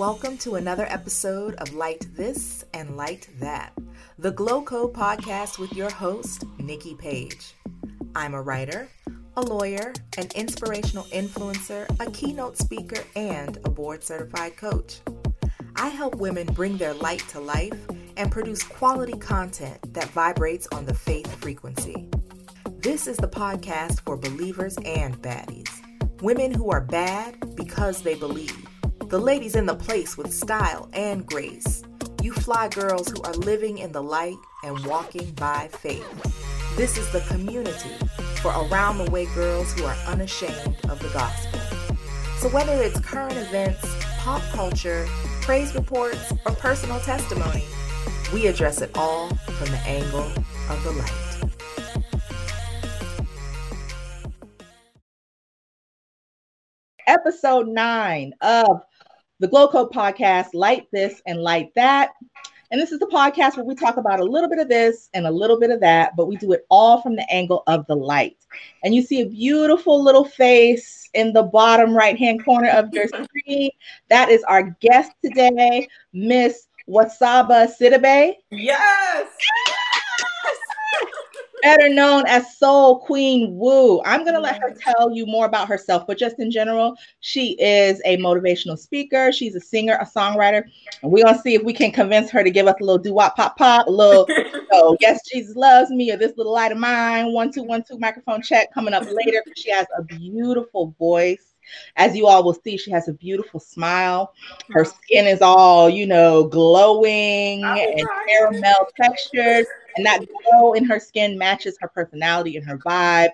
Welcome to another episode of Light This and Light That, the Glow Code podcast with your host, Nicci Page. I'm a writer, a lawyer, an inspirational influencer, a keynote speaker, and a board certified coach. I help women bring their light to life and produce quality content that vibrates on the faith frequency. This is the podcast for believers and baddies. Women who are bad because they believe. The ladies in the place with style and grace. You fly girls who are living in the light and walking by faith. This is the community for around the way girls who are unashamed of the gospel. So whether it's current events, pop culture, praise reports, or personal testimony, we address it all from the angle of the light. Episode nine of the Glow Code podcast, Light This and Light That. And this is the podcast where we talk about a little bit of this and a little bit of that, but we do it all from the angle of the light. And you see a beautiful little face in the bottom right hand corner of your screen. That is our guest today, Miss Wasaba Sidibay. Yes better known as Soul Queen Wu. I'm going to let her tell you more about herself, but just in general, she is a motivational speaker. She's a singer, a songwriter, and we're going to see if we can convince her to give us a little doo wop pop pop, a little, oh, yes, Jesus loves me, or this little light of mine. One, two, one, two, microphone check coming up later. She has a beautiful voice. As you all will see, she has a beautiful smile. Her skin is all, you know, glowing and caramel textured and that glow in her skin matches her personality and her vibe.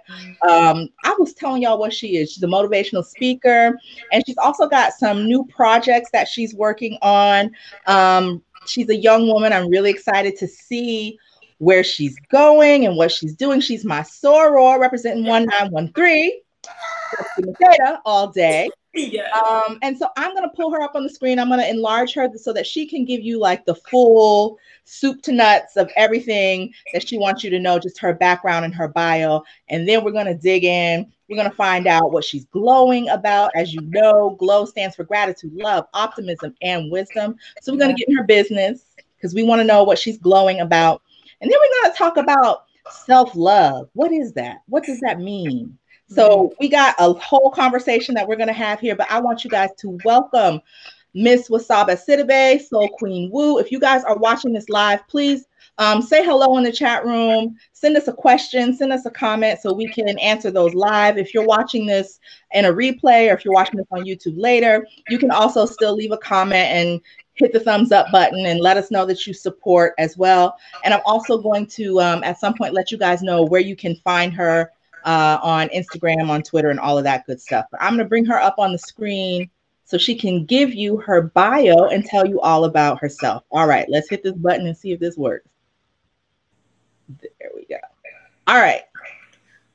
Um, I was telling y'all what she is. She's a motivational speaker, and she's also got some new projects that she's working on. Um, she's a young woman. I'm really excited to see where she's going and what she's doing. She's my soror representing 1913 Delta all day. Yeah. Um, and so I'm gonna pull her up on the screen. I'm gonna enlarge her so that she can give you like the full soup to nuts of everything that she wants you to know, just her background and her bio. And then we're gonna dig in. We're gonna find out what she's glowing about. As you know, glow stands for gratitude, love, optimism, and wisdom. So we're gonna get in her business because we want to know what she's glowing about. And then we're gonna talk about self-love. What is that? What does that mean? So mm-hmm. we got a whole conversation that we're going to have here, but I want you guys to welcome Miss Wasaba Sidibay, Soul Queen Wu. If you guys are watching this live, please um, say hello in the chat room. Send us a question, send us a comment so we can answer those live. If you're watching this in a replay or if you're watching this on YouTube later, you can also still leave a comment and hit the thumbs up button and let us know that you support as well. And I'm also going to, um, at some point, let you guys know where you can find her uh, on Instagram, on Twitter, and all of that good stuff. But I'm going to bring her up on the screen so she can give you her bio and tell you all about herself. All right, let's hit this button and see if this works. There we go. All right.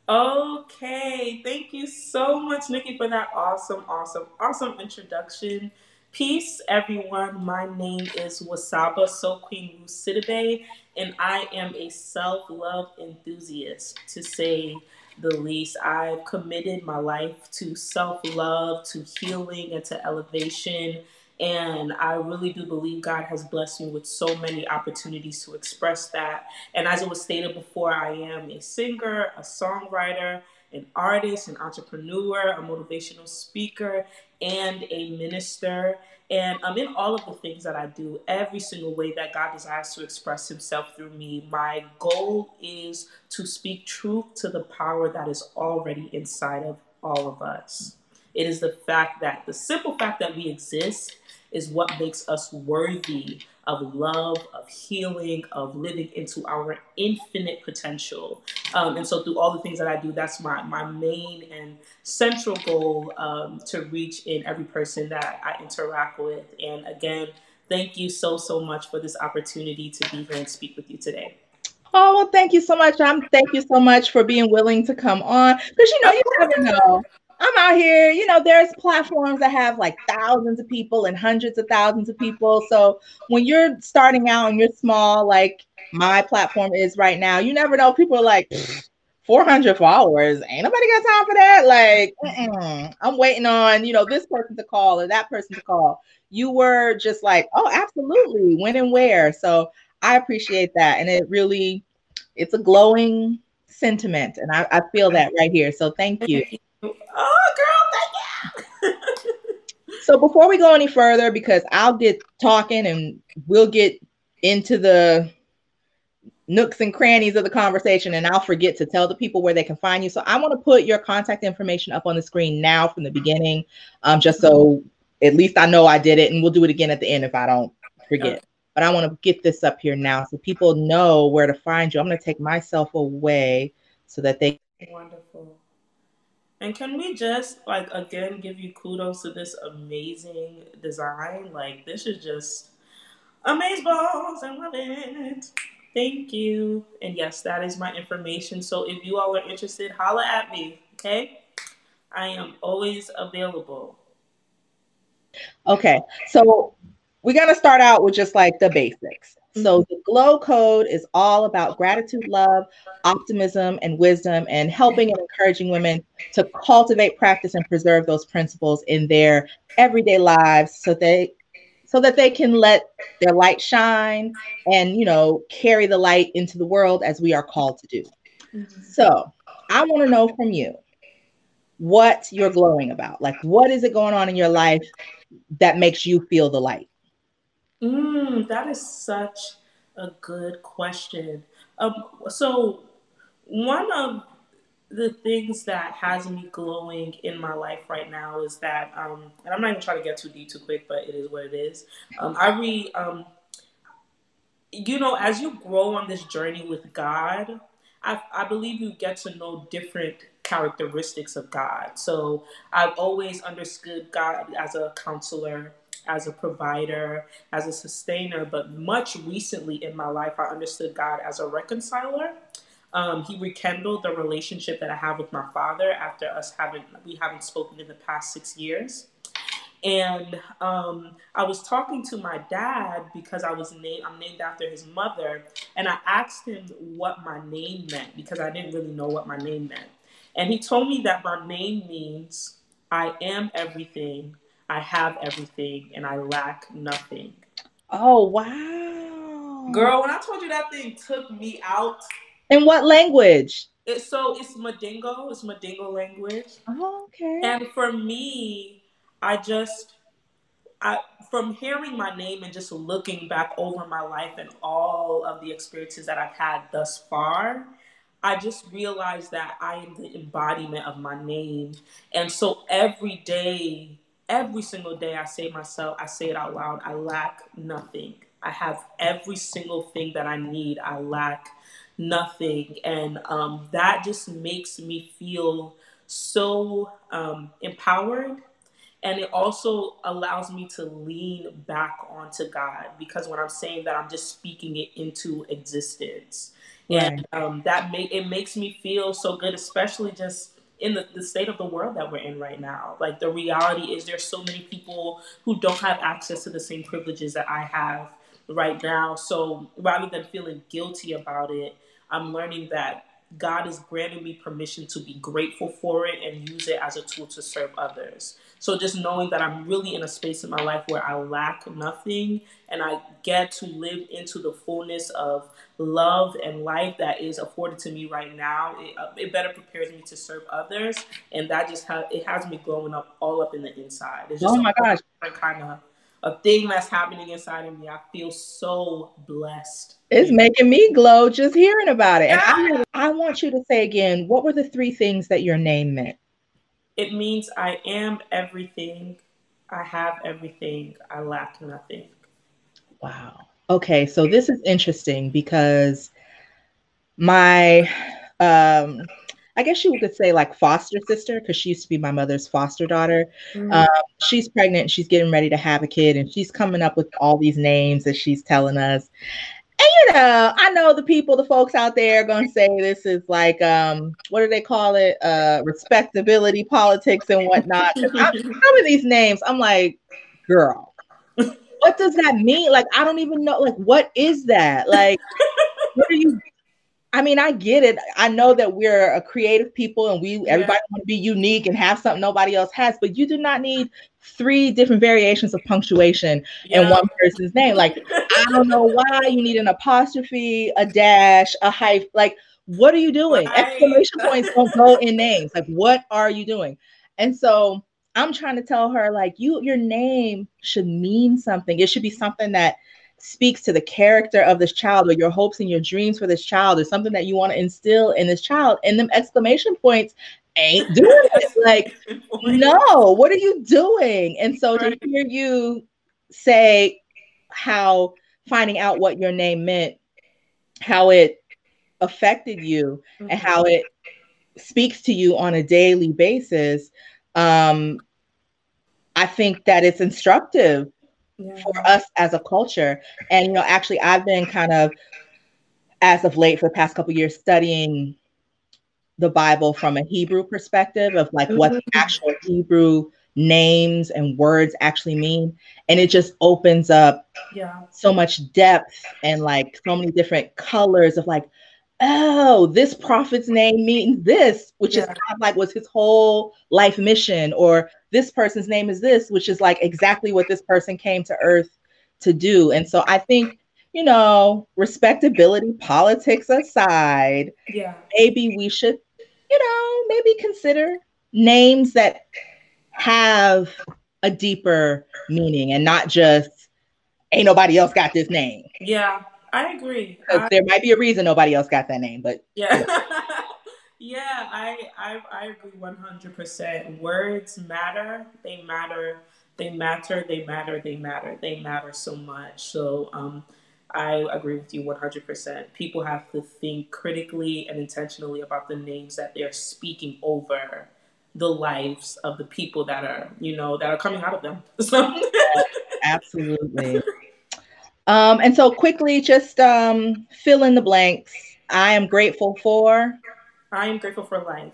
Okay. Thank you so much, Nicci, for that awesome, awesome, awesome introduction. Peace, everyone. My name is Wasaba Soul Queen Sidibay, and I am a self love enthusiast, to say the least. I've committed my life to self love, to healing, and to elevation. And I really do believe God has blessed me with so many opportunities to express that. And as it was stated before, I am a singer, a songwriter, an artist, an entrepreneur, a motivational speaker, and a minister. And um, in all of the things that I do, every single way that God desires to express Himself through me, my goal is to speak truth to the power that is already inside of all of us. It is the fact that the simple fact that we exist is what makes us worthy of love, of healing, of living into our infinite potential. Um, and so, through all the things that I do, that's my, my main and central goal um, to reach in every person that I interact with. And again, thank you so, so much for this opportunity to be here and speak with you today. Oh, well, thank you so much. I'm thank you so much for being willing to come on. Because you know, you never know. I'm out here, you know, there's platforms that have like thousands of people and hundreds of thousands of people. So when you're starting out and you're small, like my platform is right now, you never know. People are like, 400 followers. Ain't nobody got time for that. Like. I'm waiting on, you know, this person to call or that person to call. You were just like, oh, absolutely. When and where. So I appreciate that. And it really, it's a glowing sentiment. And I, I feel that right here. So thank you. Oh, girl, thank you. so before we go any further, because I'll get talking and we'll get into the nooks and crannies of the conversation and I'll forget to tell the people where they can find you. So I want to put your contact information up on the screen now from the beginning, um, just so at least I know I did it and we'll do it again at the end if I don't forget. Okay. But I want to get this up here now so people know where to find you. I'm going to take myself away so that they wonderful. And can we just like again give you kudos to this amazing design? Like this is just amazing balls. I love it. Thank you. And yes, that is my information. So if you all are interested, holla at me. Okay. I am always available. Okay. So we're to start out with just like the basics. So the glow code is all about gratitude, love, optimism, and wisdom, and helping and encouraging women to cultivate, practice, and preserve those principles in their everyday lives so they so that they can let their light shine and you know carry the light into the world as we are called to do. Mm-hmm. So I want to know from you what you're glowing about. Like what is it going on in your life that makes you feel the light? Mm, that is such a good question. Um, so, one of the things that has me glowing in my life right now is that, um, and I'm not even trying to get too deep too quick, but it is what it is. Um, I read, um, you know, as you grow on this journey with God, I, I believe you get to know different characteristics of God. So I've always understood God as a counselor as a provider, as a sustainer, but much recently in my life, I understood God as a reconciler. Um, he rekindled the relationship that I have with my father after us having we haven't spoken in the past six years. And um, I was talking to my dad because I was named I'm named after his mother, and I asked him what my name meant because I didn't really know what my name meant. And he told me that my name means I am everything I have everything and I lack nothing. Oh, wow. Girl, when I told you that thing took me out. In what language? It's so it's Mandingo, it's Mandingo language. Oh, okay. And for me, I just I from hearing my name and just looking back over my life and all of the experiences that I've had thus far, I just realized that I am the embodiment of my name. And so every day every single day I say myself, I say it out loud, I lack nothing. I have every single thing that I need. I lack nothing. And um, that just makes me feel so um, empowered. And it also allows me to lean back onto God because when I'm saying that, I'm just speaking it into existence. Right. And um, that make it makes me feel so good, especially just in the, the state of the world that we're in right now. Like the reality is there's so many people who don't have access to the same privileges that I have right now. So rather than feeling guilty about it, I'm learning that God is granting me permission to be grateful for it and use it as a tool to serve others. So just knowing that I'm really in a space in my life where I lack nothing and I get to live into the fullness of love and life that is afforded to me right now, it, uh, it better prepares me to serve others. And that just ha- it has me glowing up all up in the inside. It's just oh my gosh, kind of a thing that's happening inside of me. I feel so blessed. It's making me glow just hearing about it. And I, I want you to say again, what were the three things that your name meant? It means I am everything. I have everything. I lack nothing. Wow. Okay, so this is interesting because my um I guess you could say like foster sister because she used to be my mother's foster daughter. Mm-hmm. Um, she's pregnant. She's getting ready to have a kid, and she's coming up with all these names that she's telling us you know, I know the people, the folks out there are going to say this is like, um, what do they call it? Uh, respectability politics and whatnot. some of these names, I'm like, girl, what does that mean? Like, I don't even know. Like, what is that? Like, what are you? I mean, I get it. I know that we're a creative people and we everybody yeah. want to be unique and have something nobody else has, but you do not need three different variations of punctuation yeah. in one person's name. Like, I don't know why you need an apostrophe, a dash, a hyphen. Like, what are you doing? Right. Exclamation points don't go in names. Like, what are you doing? And so I'm trying to tell her, like, you, your name should mean something. It should be something that speaks to the character of this child or your hopes and your dreams for this child or something that you want to instill in this child. And them exclamation points ain't doing it. Like, no, what are you doing? And so to hear you say how finding out what your name meant, how it affected you, mm-hmm. and how it speaks to you on a daily basis, um, I think that it's instructive yeah. for us as a culture. And you know, actually, I've been kind of as of late for the past couple years studying the Bible from a Hebrew perspective of like mm-hmm. what the mm-hmm. actual Hebrew names and words actually mean and it just opens up yeah so much depth and like so many different colors of like oh this prophet's name means this which yeah. is kind of like was his whole life mission or this person's name is this which is like exactly what this person came to earth to do and so i think you know respectability politics aside yeah maybe we should you know, maybe consider names that have a deeper meaning and not just ain't nobody else got this name. Yeah, I agree. I, there might be a reason nobody else got that name, but yeah. yeah, I, I agree 100%. Words matter. They matter. They matter. They matter. They matter. They matter so much. So um I agree with you 100%. People have to think critically and intentionally about the names that they're speaking over the lives of the people that are, you know, that are coming out of them. So. Absolutely. Um, and so quickly, just um, fill in the blanks. I am grateful for. I am grateful for life.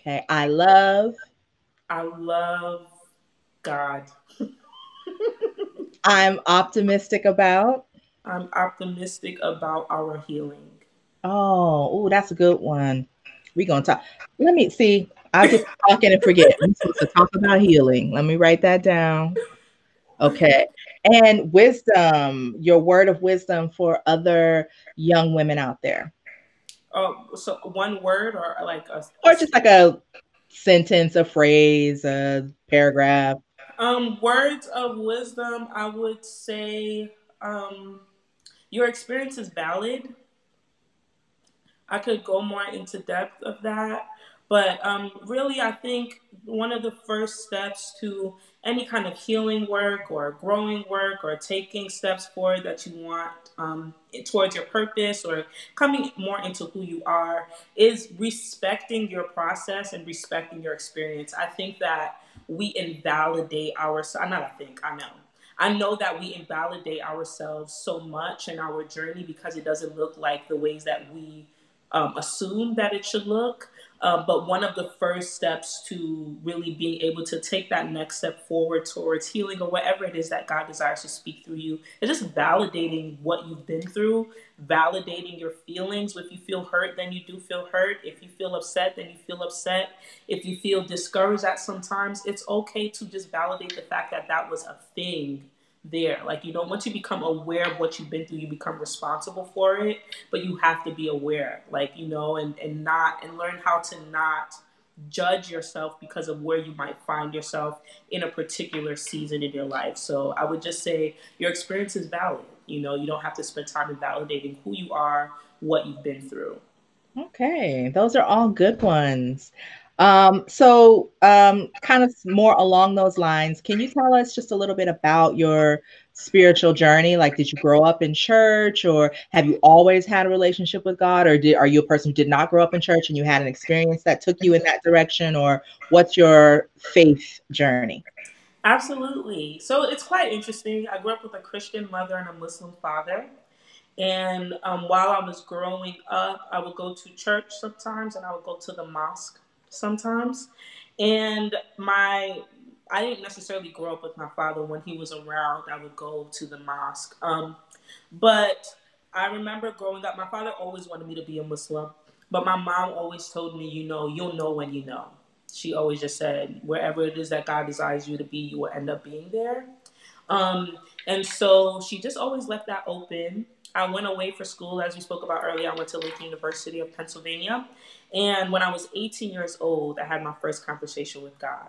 Okay. I love. I love God. I'm optimistic about. I'm optimistic about our healing. Oh, oh, that's a good one. We're gonna talk. Let me see. I just talking and forget. I'm supposed to talk about healing. Let me write that down. Okay. And wisdom, your word of wisdom for other young women out there. Oh, so one word or like a or just like a sentence, a phrase, a paragraph. Um, words of wisdom, I would say um your experience is valid. I could go more into depth of that, but um, really, I think one of the first steps to any kind of healing work or growing work or taking steps forward that you want um, towards your purpose or coming more into who you are is respecting your process and respecting your experience. I think that we invalidate ourselves. I'm not I think, I know I know that we invalidate ourselves so much in our journey because it doesn't look like the ways that we um, assume that it should look. Uh, but one of the first steps to really being able to take that next step forward towards healing or whatever it is that God desires to speak through you is just validating what you've been through, validating your feelings. If you feel hurt, then you do feel hurt. If you feel upset, then you feel upset. If you feel discouraged at sometimes, it's okay to just validate the fact that that was a thing there. Like you know, once you become aware of what you've been through, you become responsible for it. But you have to be aware, like you know, and and not and learn how to not judge yourself because of where you might find yourself in a particular season in your life. So I would just say your experience is valid. You know, you don't have to spend time in validating who you are, what you've been through. Okay, those are all good ones. Um, so, um, kind of more along those lines, can you tell us just a little bit about your spiritual journey? Like, did you grow up in church, or have you always had a relationship with God, or did, are you a person who did not grow up in church and you had an experience that took you in that direction, or what's your faith journey? Absolutely. So it's quite interesting. I grew up with a Christian mother and a Muslim father. And um, while I was growing up, I would go to church sometimes and I would go to the mosque sometimes. And my I didn't necessarily grow up with my father. When he was around, I would go to the mosque. Um, but I remember growing up, my father always wanted me to be a Muslim, but my mom always told me, you know, you'll know when you know. She always just said, wherever it is that God desires you to be, you will end up being there. Um, and so she just always left that open. I went away for school, as we spoke about earlier. I went to Lincoln University of Pennsylvania. And when I was 18 years old, I had my first conversation with God.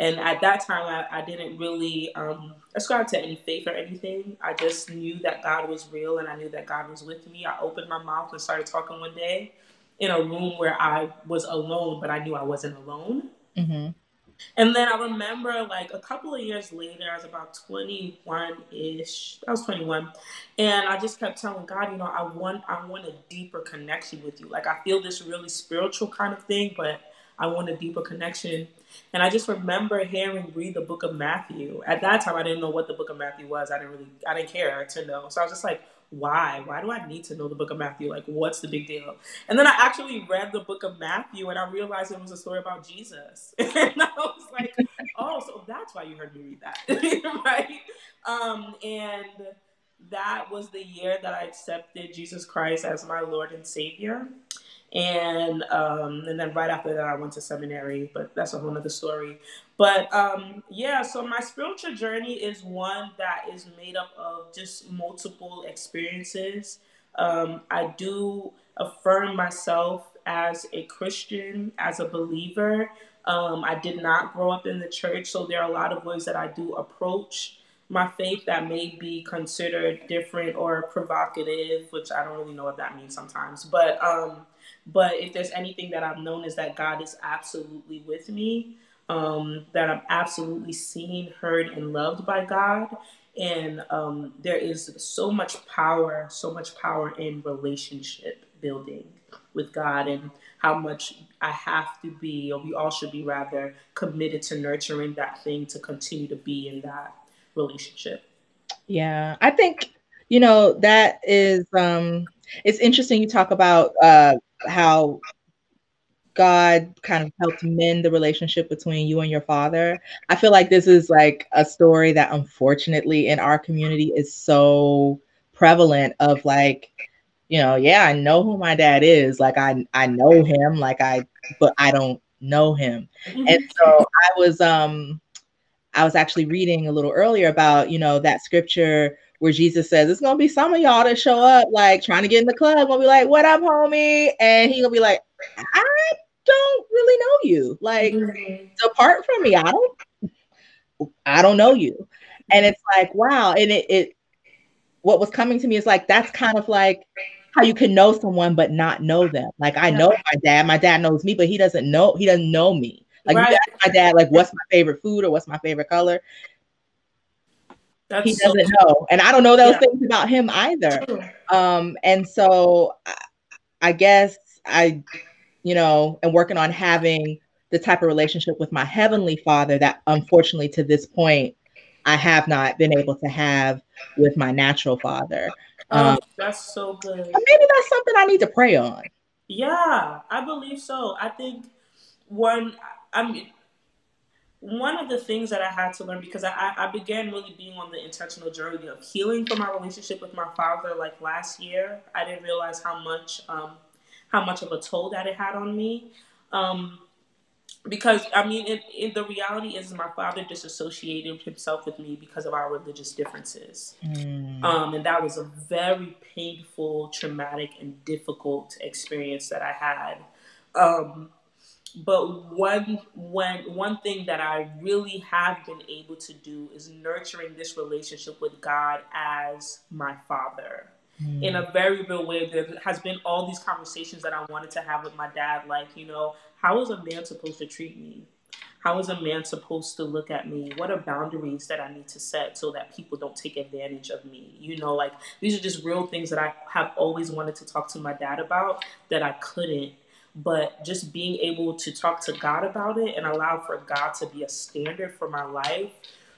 And at that time, I, I didn't really um, ascribe to any faith or anything. I just knew that God was real and I knew that God was with me. I opened my mouth and started talking one day in a room where I was alone, but I knew I wasn't alone. Mm-hmm. And then I remember like a couple of years later, I was about 21 ish. I was 21. And I just kept telling God, you know, I want I want a deeper connection with you. Like I feel this really spiritual kind of thing, but I want a deeper connection. And I just remember hearing read the book of Matthew. At that time I didn't know what the book of Matthew was. I didn't really I didn't care to know. So I was just like, why? Why do I need to know the book of Matthew? Like, what's the big deal? And then I actually read the book of Matthew and I realized it was a story about Jesus. and I was like, oh, so that's why you heard me read that. right? Um, and that was the year that I accepted Jesus Christ as my Lord and Savior and um, and then right after that I went to seminary, but that's a whole other story. But um, yeah, so my spiritual journey is one that is made up of just multiple experiences. Um, I do affirm myself as a Christian, as a believer. Um, I did not grow up in the church, so there are a lot of ways that I do approach my faith that may be considered different or provocative, which I don't really know what that means sometimes. But um, but if there's anything that I've known is that God is absolutely with me, um, that I'm absolutely seen, heard, and loved by God. And um, there is so much power, so much power in relationship building with God, and how much I have to be, or we all should be rather, committed to nurturing that thing to continue to be in that relationship. Yeah, I think you know that is um it's interesting you talk about uh how God kind of helped mend the relationship between you and your father. I feel like this is like a story that unfortunately in our community is so prevalent of like, you know, yeah, I know who my dad is. Like I I know him, like I but I don't know him. Mm-hmm. And so I was um I was actually reading a little earlier about, you know, that scripture where Jesus says it's gonna be some of y'all that show up like trying to get in the club, gonna be like, "What up, homie?" And he gonna be like, "I don't really know you. Like, mm-hmm. apart from me, I don't, I don't know you." And it's like, wow. And it, it, what was coming to me is like that's kind of like how you can know someone but not know them. Like I know my dad, my dad knows me, but he doesn't know he doesn't know me. Like right. my dad, like what's my favorite food or what's my favorite color. That's he doesn't so know, and I don't know those yeah. things about him either. Um, and so I, I guess I, you know, am working on having the type of relationship with my heavenly Father that, unfortunately, to this point, I have not been able to have with my natural father. Oh, um, that's so good. Maybe that's something I need to pray on. Yeah, I believe so. I think one, I mean, one of the things that I had to learn because I, I began really being on the intentional journey of healing from my relationship with my father like last year. I didn't realize how much um, how much of a toll that it had on me. Um, because I mean, it, it, the reality is my father disassociated himself with me because of our religious differences, mm. um, and that was a very painful, traumatic, and difficult experience that I had. Um, but one when one thing that I really have been able to do is nurturing this relationship with God as my father. Mm. In a very real way, there has been all these conversations that I wanted to have with my dad, like, you know, how is a man supposed to treat me? How is a man supposed to look at me? What are boundaries that I need to set so that people don't take advantage of me? You know, like these are just real things that I have always wanted to talk to my dad about that I couldn't but just being able to talk to God about it and allow for God to be a standard for my life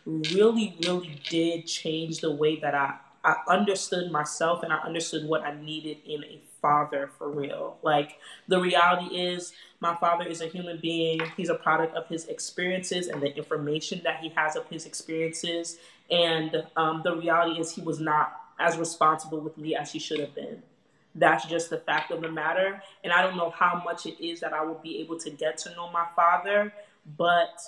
really, really did change the way that I, I understood myself and I understood what I needed in a father for real. Like the reality is, my father is a human being. He's a product of his experiences and the information that he has of his experiences. And um, the reality is, he was not as responsible with me as he should have been. That's just the fact of the matter. And I don't know how much it is that I will be able to get to know my father, but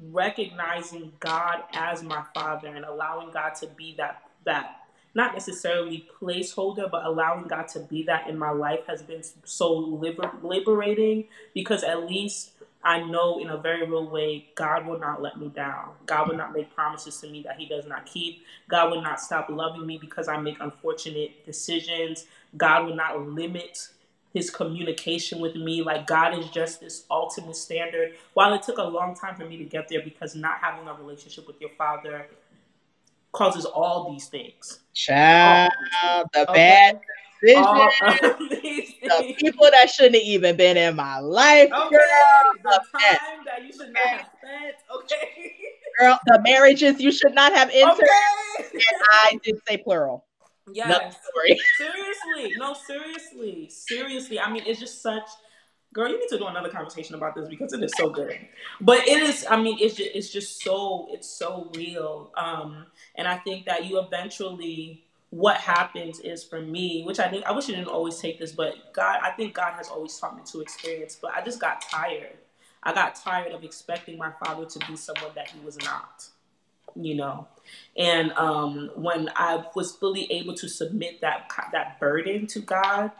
recognizing God as my father and allowing God to be that that not necessarily placeholder, but allowing God to be that in my life has been so liber- liberating because at least I know in a very real way, God will not let me down. God will not make promises to me that He does not keep. God will not stop loving me because I make unfortunate decisions. God will not limit His communication with me. Like, God is just this ultimate standard. While it took a long time for me to get there because not having a relationship with your Father causes all these things. Child, the okay. bad decisions, the people that shouldn't have even been in my life. Okay, girl, the, time that you should not have spent. Okay, girl, the marriages you should not have entered. Okay. and I did say plural. Yes. seriously, no, seriously, seriously. I mean, it's just such girl, you need to do another conversation about this because it is so good. But it is, I mean, it's just it's just so it's so real. Um, and I think that you eventually what happens is for me, which I think I wish you didn't always take this, but God, I think God has always taught me to experience. But I just got tired. I got tired of expecting my father to be someone that he was not. You know, and um, when I was fully able to submit that that burden to God,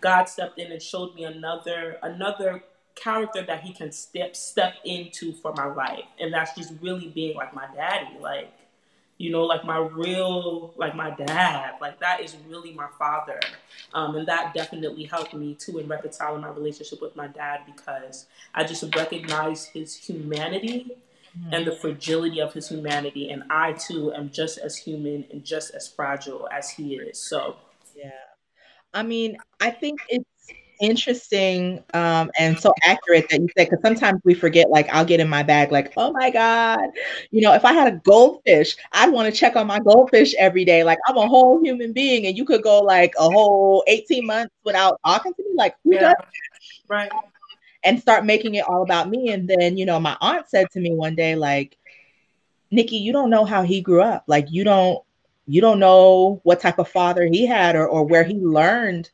God stepped in and showed me another another character that He can step step into for my life, and that's just really being like my daddy, like you know, like my real, like my dad, like that is really my father, um, and that definitely helped me too in reconciling my relationship with my dad because I just recognize his humanity mm-hmm. and the fragility of his humanity, and I too am just as human and just as fragile as he is. So yeah. I mean, I think it's interesting um, and so accurate that you said because sometimes we forget like i'll get in my bag like oh my god. You know if i had a goldfish i'd want to check on my goldfish every day. Like i'm a whole human being and you could go like a whole 18 months without talking to me? Like who yeah. does that? right. And start making it all about me. And then you know my aunt said to me one day like Nicci you don't know how he grew up. Like you don't you don't know what type of father he had or, or where he learned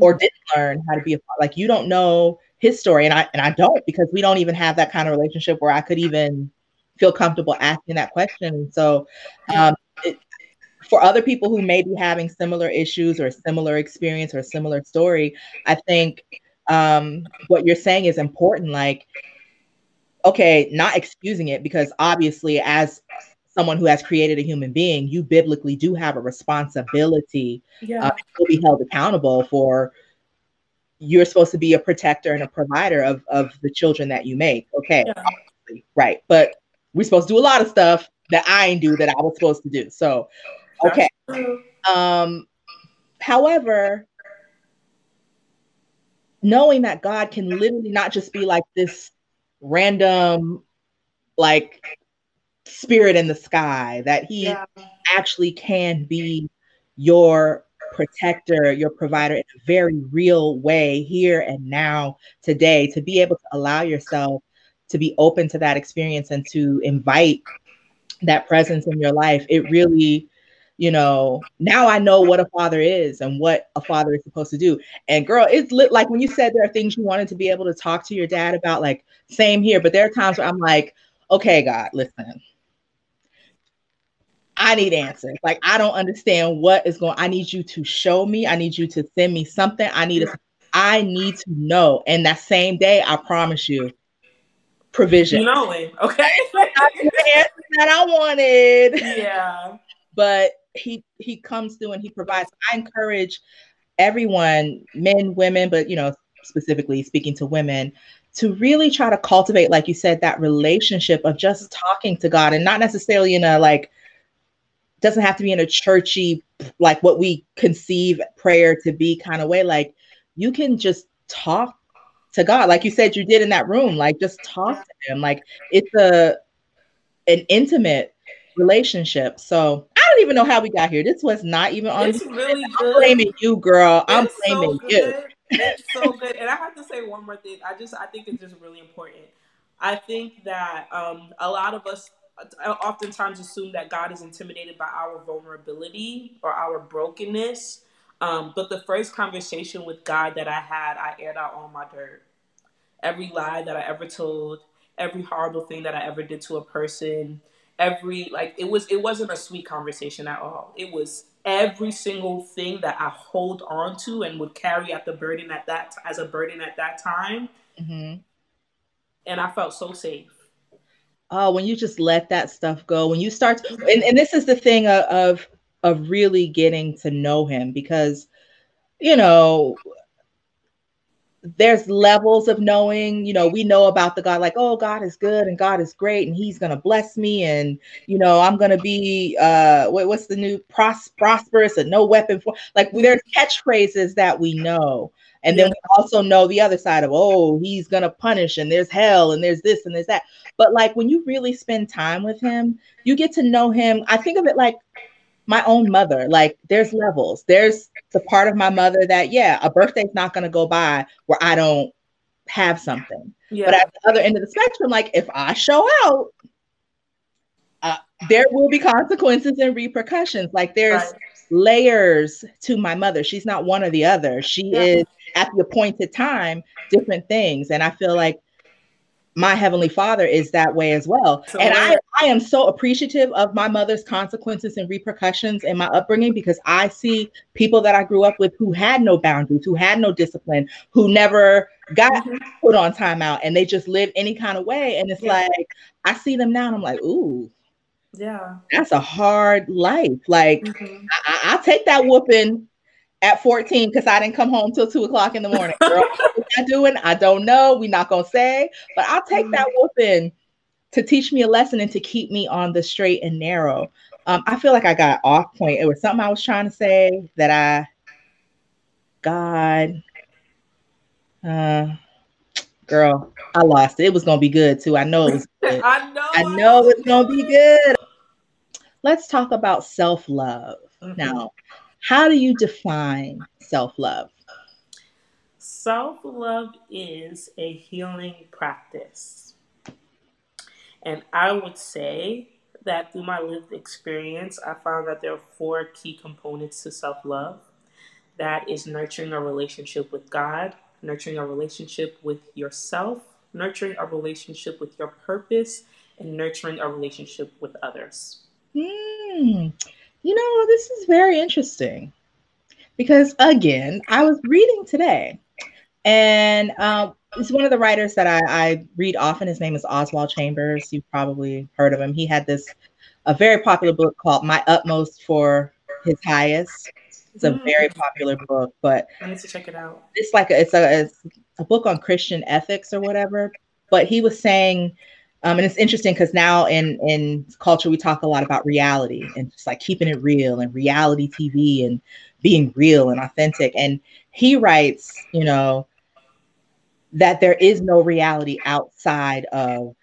or didn't learn how to be a like you don't know his story and I and I don't because we don't even have that kind of relationship where I could even feel comfortable asking that question. So um, it, for other people who may be having similar issues or similar experience or similar story, I think um, what you're saying is important. Like, okay, not excusing it because obviously, as someone who has created a human being, you biblically do have a responsibility yeah. uh, to be held accountable for. You're supposed to be a protector and a provider of of the children that you make. Okay, yeah. right, but we're supposed to do a lot of stuff that I ain't do that I was supposed to do. So, okay. Um, however, knowing that God can literally not just be like this random, like spirit in the sky, that he yeah. actually can be your protector, your provider in a very real way here and now, today, to be able to allow yourself to be open to that experience and to invite that presence in your life. It really, you know, now I know what a father is and what a father is supposed to do. And girl, it's lit like when you said there are things you wanted to be able to talk to your dad about, like, same here. But there are times where I'm like, okay, God, listen, I need answers. Like I don't understand what is going. I need you to show me. I need you to send me something. I need. A, I need to know. And that same day, I promise you, provision. you Knowing, okay. the answer that I wanted. Yeah. But he he comes through and he provides. I encourage everyone, men, women, but you know, specifically speaking to women, to really try to cultivate, like you said, that relationship of just talking to God and not necessarily in a like doesn't have to be in a churchy, like what we conceive prayer to be kind of way. Like you can just talk to God, like you said you did in that room. Like just talk to Him. Like it's a an intimate relationship. So I don't even know how we got here. This was not even on. It's really I'm blaming you, girl. It's I'm blaming so you. It's so good. And I have to say one more thing. I just I think it's just really important. I think that um, a lot of us oftentimes assume that God is intimidated by our vulnerability or our brokenness. Um, but the first conversation with God that I had, I aired out all my dirt. Every lie that I ever told, every horrible thing that I ever did to a person, every like it was it wasn't a sweet conversation at all. It was every single thing that I hold on to and would carry at the burden at that as a burden at that time. Mm-hmm. And I felt so safe. Oh, when you just let that stuff go, when you start, to, and, and this is the thing of, of of really getting to know him because, you know, there's levels of knowing you know we know about the god like oh god is good and god is great and he's gonna bless me and you know i'm gonna be uh what, what's the new pros- prosperous and no weapon for like there's catchphrases that we know and then we also know the other side of oh he's gonna punish and there's hell and there's this and there's that but like when you really spend time with him you get to know him i think of it like my own mother. Like there's levels. There's the part of my mother that, yeah, a birthday's not going to go by where I don't have something. Yeah. But at the other end of the spectrum, like if I show out, uh, there will be consequences and repercussions. Like there's right. layers to my mother. She's not one or the other. She yeah. is at the appointed time different things. And I feel like my heavenly father is that way as well so and I, I am so appreciative of my mother's consequences and repercussions in my upbringing because i see people that i grew up with who had no boundaries who had no discipline who never got mm-hmm. put on timeout and they just lived any kind of way and it's yeah. like i see them now and i'm like ooh yeah that's a hard life like mm-hmm. I, i'll take that whooping at 14 because I didn't come home till two o'clock in the morning. Girl, what I doing? I don't know. We're not gonna say, but I'll take that mm. whooping to teach me a lesson and to keep me on the straight and narrow. Um, I feel like I got off point. It was something I was trying to say that I, God, uh, girl, I lost it. It was gonna be good too. I know it was. Good. I know. I know it's gonna be good. Let's talk about self love mm-hmm. now. How do you define self love? Self love is a healing practice. And I would say that through my lived experience, I found that there are four key components to self love that is nurturing a relationship with God, nurturing a relationship with yourself, nurturing a relationship with your purpose, and nurturing a relationship with others. Hmm. You know, this is very interesting because, again, I was reading today, and um, it's one of the writers that I, I read often. His name is Oswald Chambers. You've probably heard of him. He had this a very popular book called My Utmost for His Highest. It's a very mm. popular book, but I need to check it out. It's like a, it's a it's a book on Christian ethics or whatever. But he was saying um, and it's interesting because now in in culture we talk a lot about reality and just like keeping it real and reality TV and being real and authentic. And he writes, you know, that there is no reality outside of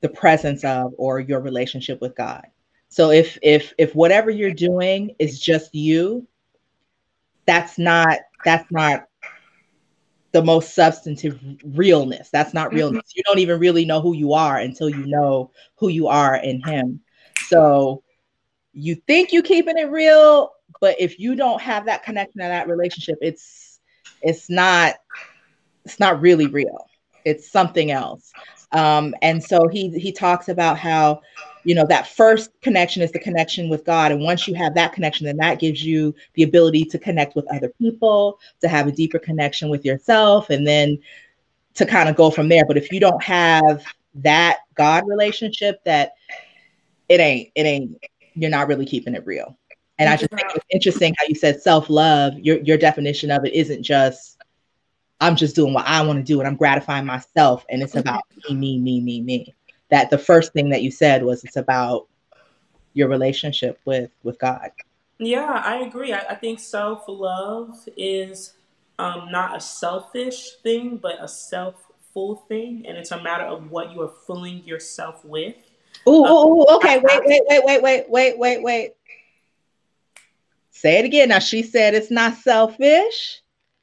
the presence of or your relationship with God. So if if if whatever you're doing is just you, that's not that's not the most substantive realness. That's not mm-hmm. realness. You don't even really know who you are until you know who you are in Him. So you think you're keeping it real, but if you don't have that connection and that relationship, it's it's not it's not really real. It's something else. Um, and so he he talks about how you know that first connection is the connection with god. And once you have that connection then that gives you the ability to connect with other people to have a deeper connection with yourself and then to kind of go from there. But if you don't have that god relationship that it ain't it ain't you're not really keeping it real. And i just think it's interesting how you said self-love. Your your definition of it isn't just i'm just doing what i want to do and i'm gratifying myself and it's about me me me me me that the first thing that you said was it's about your relationship with with God. Yeah, I agree. I, I think self love is um, not a selfish thing, but a self full thing, and it's a matter of what you are filling yourself with. Oh, um, okay. Wait, wait, wait, wait, wait, wait, wait, wait. Say it again. Now she said it's not selfish.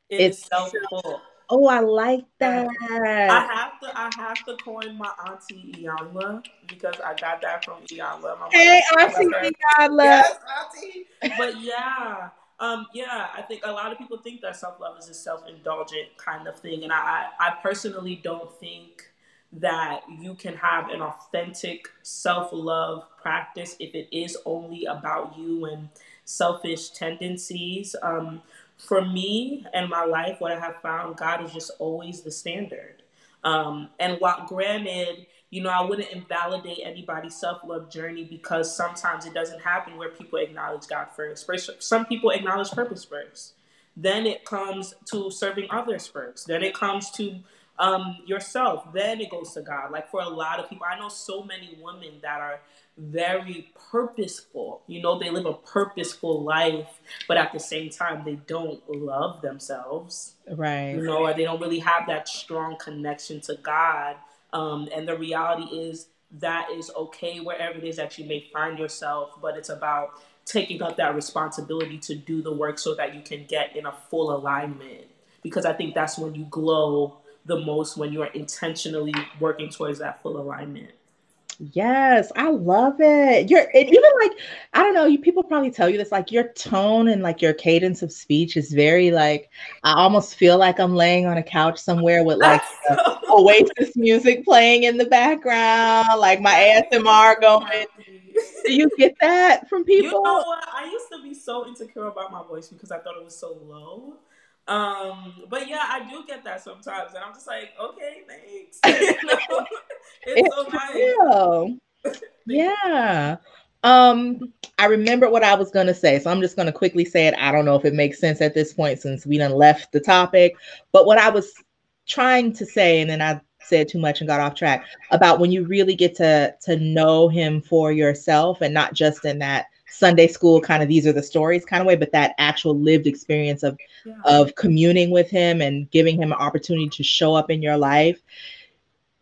It's, it's self full. Oh, I like that. I have to I have to coin my auntie Iyanla because I got that from Iyanla. My hey, auntie Iyanla. Yes, auntie. But yeah. Um, yeah, I think a lot of people think that self love is a self indulgent kind of thing, and I, I personally don't think that you can have an authentic self love practice if it is only about you and selfish tendencies. Um, for me and my life, what I have found, God is just always the standard. Um, and while granted, you know, I wouldn't invalidate anybody's self love journey because sometimes it doesn't happen where people acknowledge God first. Some people acknowledge purpose first. Then it comes to serving others first. Then it comes to um, yourself. Then it goes to God. Like for a lot of people, I know so many women that are very purposeful. You know, they live a purposeful life, but at the same time, they don't love themselves. Right. You know, or they don't really have that strong connection to God. Um, and the reality is that is okay wherever it is that you may find yourself, but it's about taking up that responsibility to do the work so that you can get in a full alignment. Because I think that's when you glow the most when you are intentionally working towards that full alignment. Yes, I love it. You're even like I don't know, you people probably tell you this like your tone and like your cadence of speech is very like I almost feel like I'm laying on a couch somewhere with like Oasis music playing in the background, like my ASMR going. Do you get that from people? You know what? I used to be so insecure about my voice because I thought it was so low. Um, but yeah, I do get that sometimes, and I'm just like, okay, thanks. it's, it's so nice. yeah. Um, I remember what I was gonna say, so I'm just gonna quickly say it. I don't know if it makes sense at this point since we done left the topic, but what I was trying to say, and then I said too much and got off track about when you really get to to know him for yourself and not just in that Sunday school kind of these are the stories kind of way, but that actual lived experience of yeah. of communing with him and giving him an opportunity to show up in your life.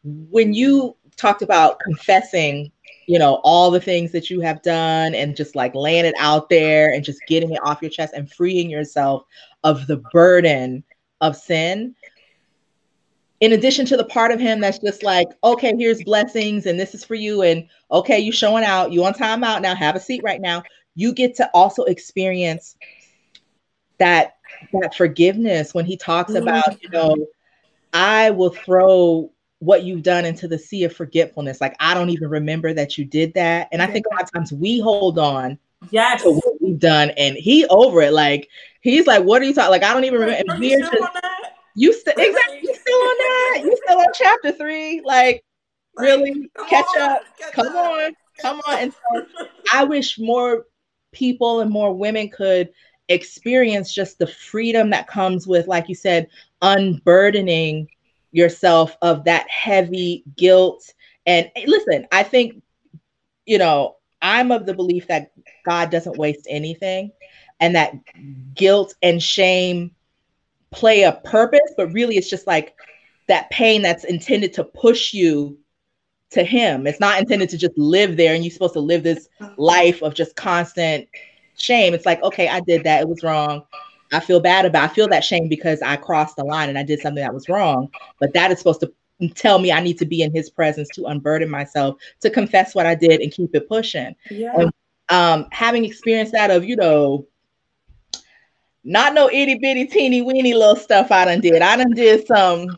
When you talked about confessing, you know, all the things that you have done and just like laying it out there and just getting it off your chest and freeing yourself of the burden of sin, in addition to the part of him that's just like, okay, here's blessings and this is for you. And okay, you showing out, you on time out now, have a seat right now. You get to also experience that that forgiveness when he talks mm-hmm. about, you know, I will throw what you've done into the sea of forgetfulness. Like I don't even remember that you did that. And I think a lot of times we hold on yes. to what we've done and he over it. Like he's like, what are you talking? Like I don't even remember. And we're just, you still exactly you still on that? You still on chapter three? Like, really? Come catch on, up. Catch come up. on. Come on. And so I wish more people and more women could experience just the freedom that comes with, like you said, unburdening yourself of that heavy guilt. And eh, listen, I think, you know, I'm of the belief that God doesn't waste anything and that guilt and shame play a purpose, but really it's just like that pain that's intended to push you to him. It's not intended to just live there and you're supposed to live this life of just constant shame. It's like, okay, I did that. It was wrong. I feel bad about I feel that shame because I crossed the line and I did something that was wrong. But that is supposed to tell me I need to be in his presence to unburden myself, to confess what I did and keep it pushing. Yeah. And um, having experienced that of, you know, not no itty bitty teeny weeny little stuff I done did. I done did some,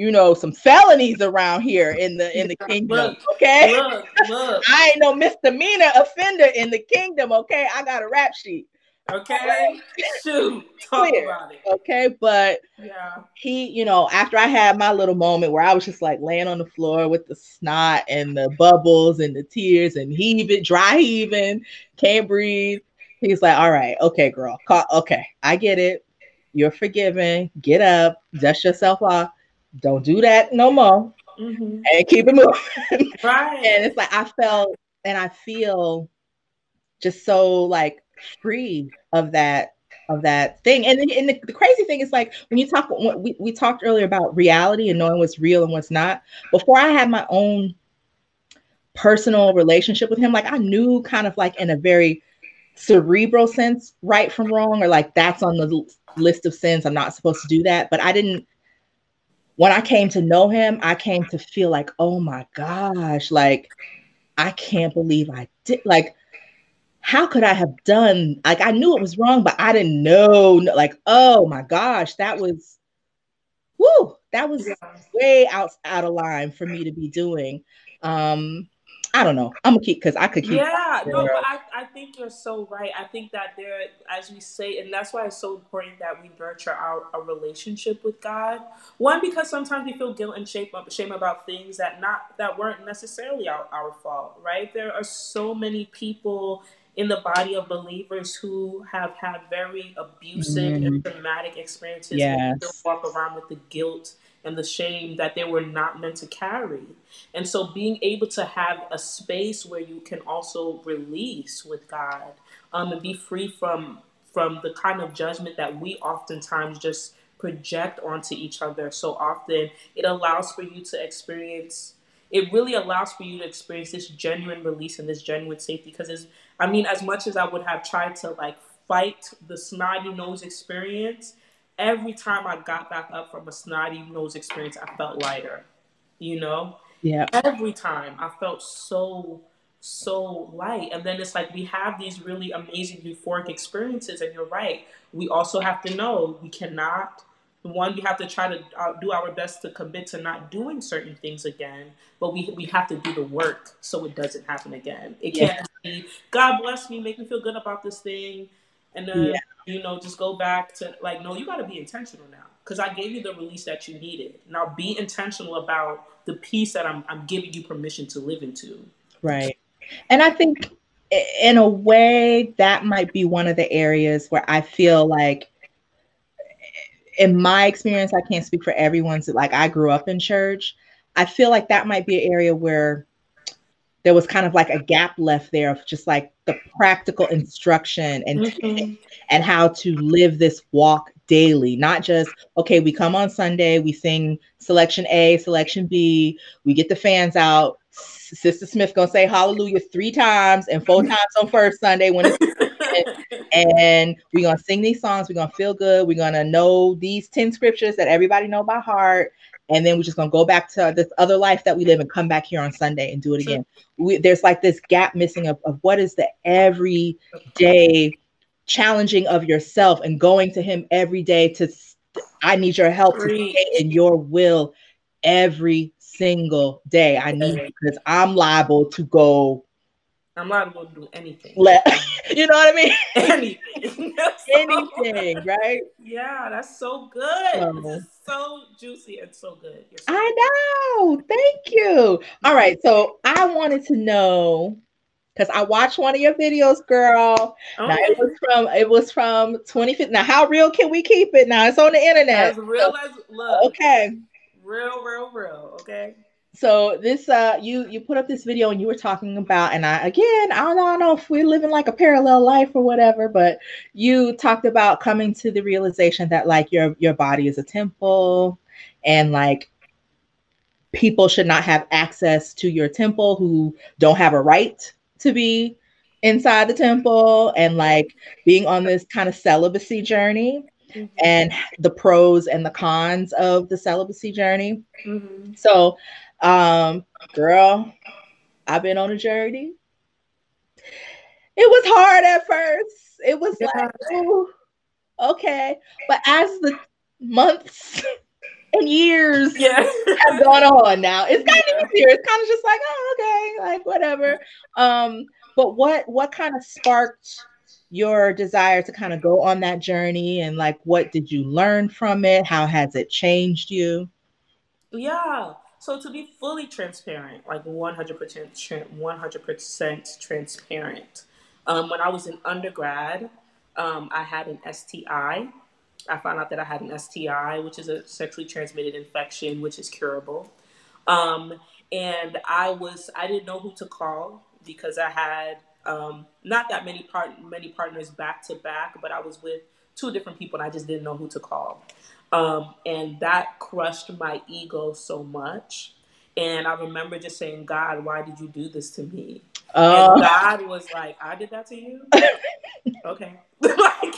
you know, some felonies around here in the in the kingdom. Okay. Look, look. I ain't no misdemeanor offender in the kingdom. Okay. I got a rap sheet. Okay. Shoot. Talk Clear. about it. Okay. But yeah, he, you know, after I had my little moment where I was just like laying on the floor with the snot and the bubbles and the tears and heaving, dry heaving, can't breathe He's like, all right, okay, girl, call, okay, I get it. You're forgiven. Get up, dust yourself off. Don't do that no more, mm-hmm. and keep it moving. Right. and it's like I felt and I feel just so like free of that of that thing. And, and the, the, crazy thing is like when you talk, we, we talked earlier about reality and knowing what's real and what's not. Before I had my own personal relationship with him, like I knew kind of like in a very cerebral sense right from wrong or like that's on the list of sins i'm not supposed to do that but i didn't when I came to know him, I came to feel like, oh my gosh, like I can't believe I did like how could I have done like I knew it was wrong, but I didn't know like, oh my gosh, that was whoo, that was way out out of line for me to be doing. Um, I don't know. I'm gonna keep because I could keep. Yeah, no, but I think you're so right. I think that there, as we say, and that's why it's so important that we nurture our, our relationship with God. One, because sometimes we feel guilt and shame, shame about things that not that weren't necessarily our, our fault, right? There are so many people in the body of believers who have had very abusive mm. and traumatic experiences yes. and walk around with the guilt and the shame that they were not meant to carry. And so being able to have a space where you can also release with God um, and be free from from the kind of judgment that we oftentimes just project onto each other so often it allows for you to experience it really allows for you to experience this genuine release and this genuine safety because it's i mean as much as i would have tried to like fight the snotty nose experience every time I got back up from a snotty nose experience, I felt lighter. You know? Yeah. Every time I felt so so light. And then it's like we have these really amazing euphoric experiences, and you're right. We also have to know we cannot. One, we have to try to uh, do our best to commit to not doing certain things again, but we we have to do the work so it doesn't happen again. It can't be God bless me, make me feel good about this thing, and then yeah you know, just go back to like, no, you got to be intentional now because I gave you the release that you needed. Now be intentional about the peace that I'm, I'm giving you permission to live into. Right. And I think in a way that might be one of the areas where I feel like in my experience, I can't speak for everyone's like I grew up in church. I feel like that might be an area where there was kind of like a gap left there of just like the practical instruction and mm-hmm. and how to live this walk daily not just okay we come on sunday we sing selection a selection b we get the fans out sister smith gonna say hallelujah three times and four times on first sunday when it's and we're gonna sing these songs we're gonna feel good we're gonna know these 10 scriptures that everybody know by heart and then we're just gonna go back to this other life that we live and come back here on Sunday and do it again. We, there's like this gap missing of, of what is the everyday challenging of yourself and going to Him every day to. I need your help to stay in Your will every single day. I need because I'm liable to go I'm not going to do anything. Let, you know what I mean? Anything. anything, right? Yeah, that's so good. Um, this is so juicy and so good. So I know. Thank you. All right. So I wanted to know because I watched one of your videos, girl. Okay. Now it was from it was from 2015. Now, how real can we keep it? Now it's on the internet. As real so, as look. Okay. Real, real, real. Okay so this uh you you put up this video and you were talking about and i again i don't, I don't know if we're living like a parallel life or whatever but you talked about coming to the realization that like your your body is a temple and like people should not have access to your temple who don't have a right to be inside the temple and like being on this kind of celibacy journey mm-hmm. and the pros and the cons of the celibacy journey mm-hmm. so um, girl, I've been on a journey. It was hard at first. It was yeah. like, Ooh, okay. But as the months and years yeah. have gone on now, it's kind yeah. of easier. It's kind of just like, oh, okay, like whatever. Um, but what what kind of sparked your desire to kind of go on that journey and like what did you learn from it? How has it changed you? Yeah. So to be fully transparent, like 100%, 100% transparent, um, when I was in undergrad, um, I had an STI. I found out that I had an STI, which is a sexually transmitted infection, which is curable. Um, and I was, I didn't know who to call because I had um, not that many part, many partners back to back, but I was with two different people and I just didn't know who to call. Um, and that crushed my ego so much. And I remember just saying, God, why did you do this to me? Uh, and God was like, I did that to you? okay. like,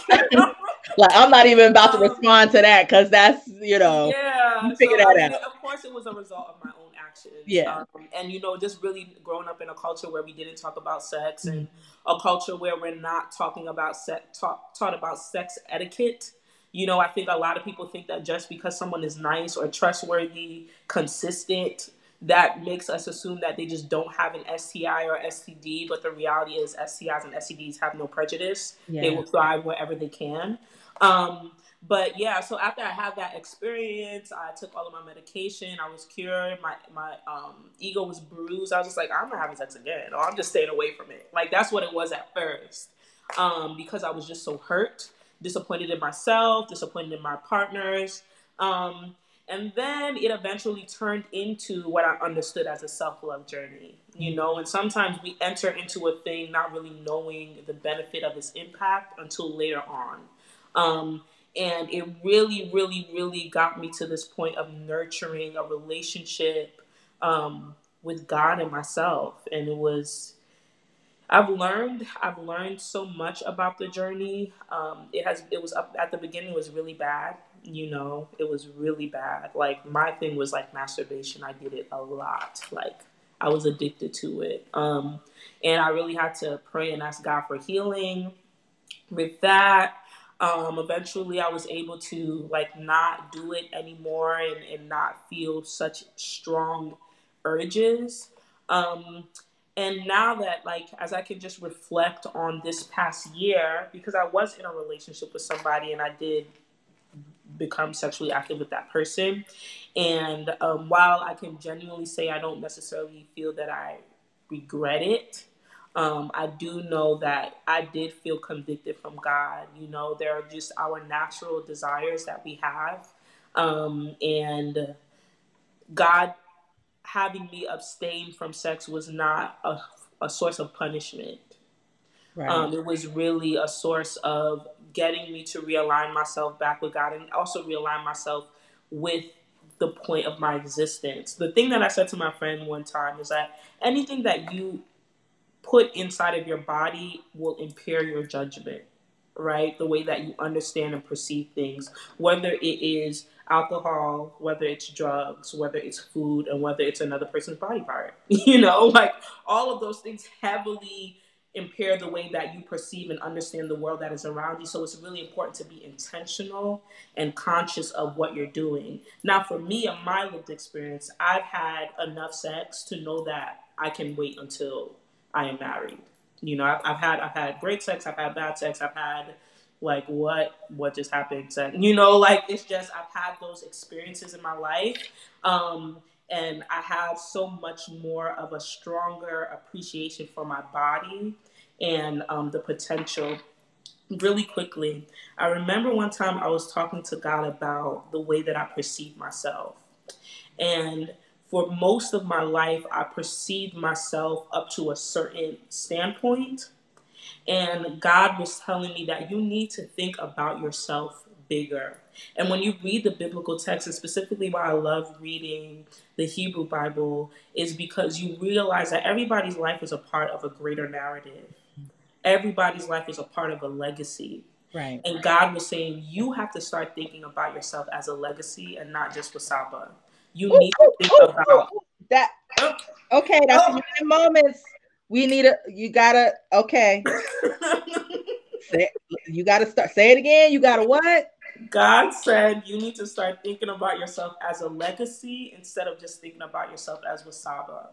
like, I'm not even about to respond to that because that's, you know. Yeah. you figure so, that I mean, out. Of course, it was a result of my own actions. Yeah. Um, and, you know, just really growing up in a culture where we didn't talk about sex and Mm-hmm. a culture where we're not talking about sex, talk, taught about sex etiquette. You know, I think a lot of people think that just because someone is nice or trustworthy, consistent, that makes us assume that they just don't have an STI or STD. But the reality is, STIs and STDs have no prejudice. They will thrive wherever they can. Um, but yeah, so after I had that experience, I took all of my medication. I was cured. My my um, ego was bruised. I was just like, I'm not having sex again, or I'm just staying away from it. Like that's what it was at first, um, because I was just so hurt, disappointed in myself, disappointed in my partners. Um, and then it eventually turned into what I understood as a self love journey, you know. And sometimes we enter into a thing not really knowing the benefit of its impact until later on. Um, and it really, really, really got me to this point of nurturing a relationship um, with God and myself. And it was, I've learned, I've learned so much about the journey. Um, it has, it was up at the beginning, was really bad. You know, it was really bad. Like my thing was like masturbation. I did it a lot. Like I was addicted to it. Um, and I really had to pray and ask God for healing with that um, eventually i was able to like not do it anymore and, and not feel such strong urges um, and now that like as i can just reflect on this past year because i was in a relationship with somebody and i did become sexually active with that person and um, while i can genuinely say i don't necessarily feel that i regret it um, I do know that I did feel convicted from God. You know, there are just our natural desires that we have. Um, and God having me abstain from sex was not a, a source of punishment. Right. Um, it was really a source of getting me to realign myself back with God and also realign myself with the point of my existence. The thing that I said to my friend one time is that anything that you put inside of your body will impair your judgment, right? The way that you understand and perceive things, whether it is alcohol, whether it's drugs, whether it's food, and whether it's another person's body part. You know, like all of those things heavily impair the way that you perceive and understand the world that is around you. So it's really important to be intentional and conscious of what you're doing. Now, for me, in my lived experience, I've had enough sex to know that I can wait until I am married. You know, I've, I've had I've had great sex, I've had bad sex, I've had like what what just happened. You know, like it's just I've had those experiences in my life, um, and I have so much more of a stronger appreciation for my body and um, the potential. Really quickly, I remember one time I was talking to God about the way that I perceive myself, and for most of my life, I perceived myself up to a certain standpoint. And God was telling me that you need to think about yourself bigger. And when you read the biblical text, and specifically why I love reading the Hebrew Bible, is because you realize that everybody's life is a part of a greater narrative. Everybody's life is a part of a legacy. right. And God was saying, you have to start thinking about yourself as a legacy and not just Wasaba. You Ooh, need to think ooh, about ooh, that. Oh. Okay, that's Oh. moments we need a. You gotta. Okay, say, you gotta start. Say it again. You gotta what? God said you need to start thinking about yourself as a legacy instead of just thinking about yourself as Wasaba.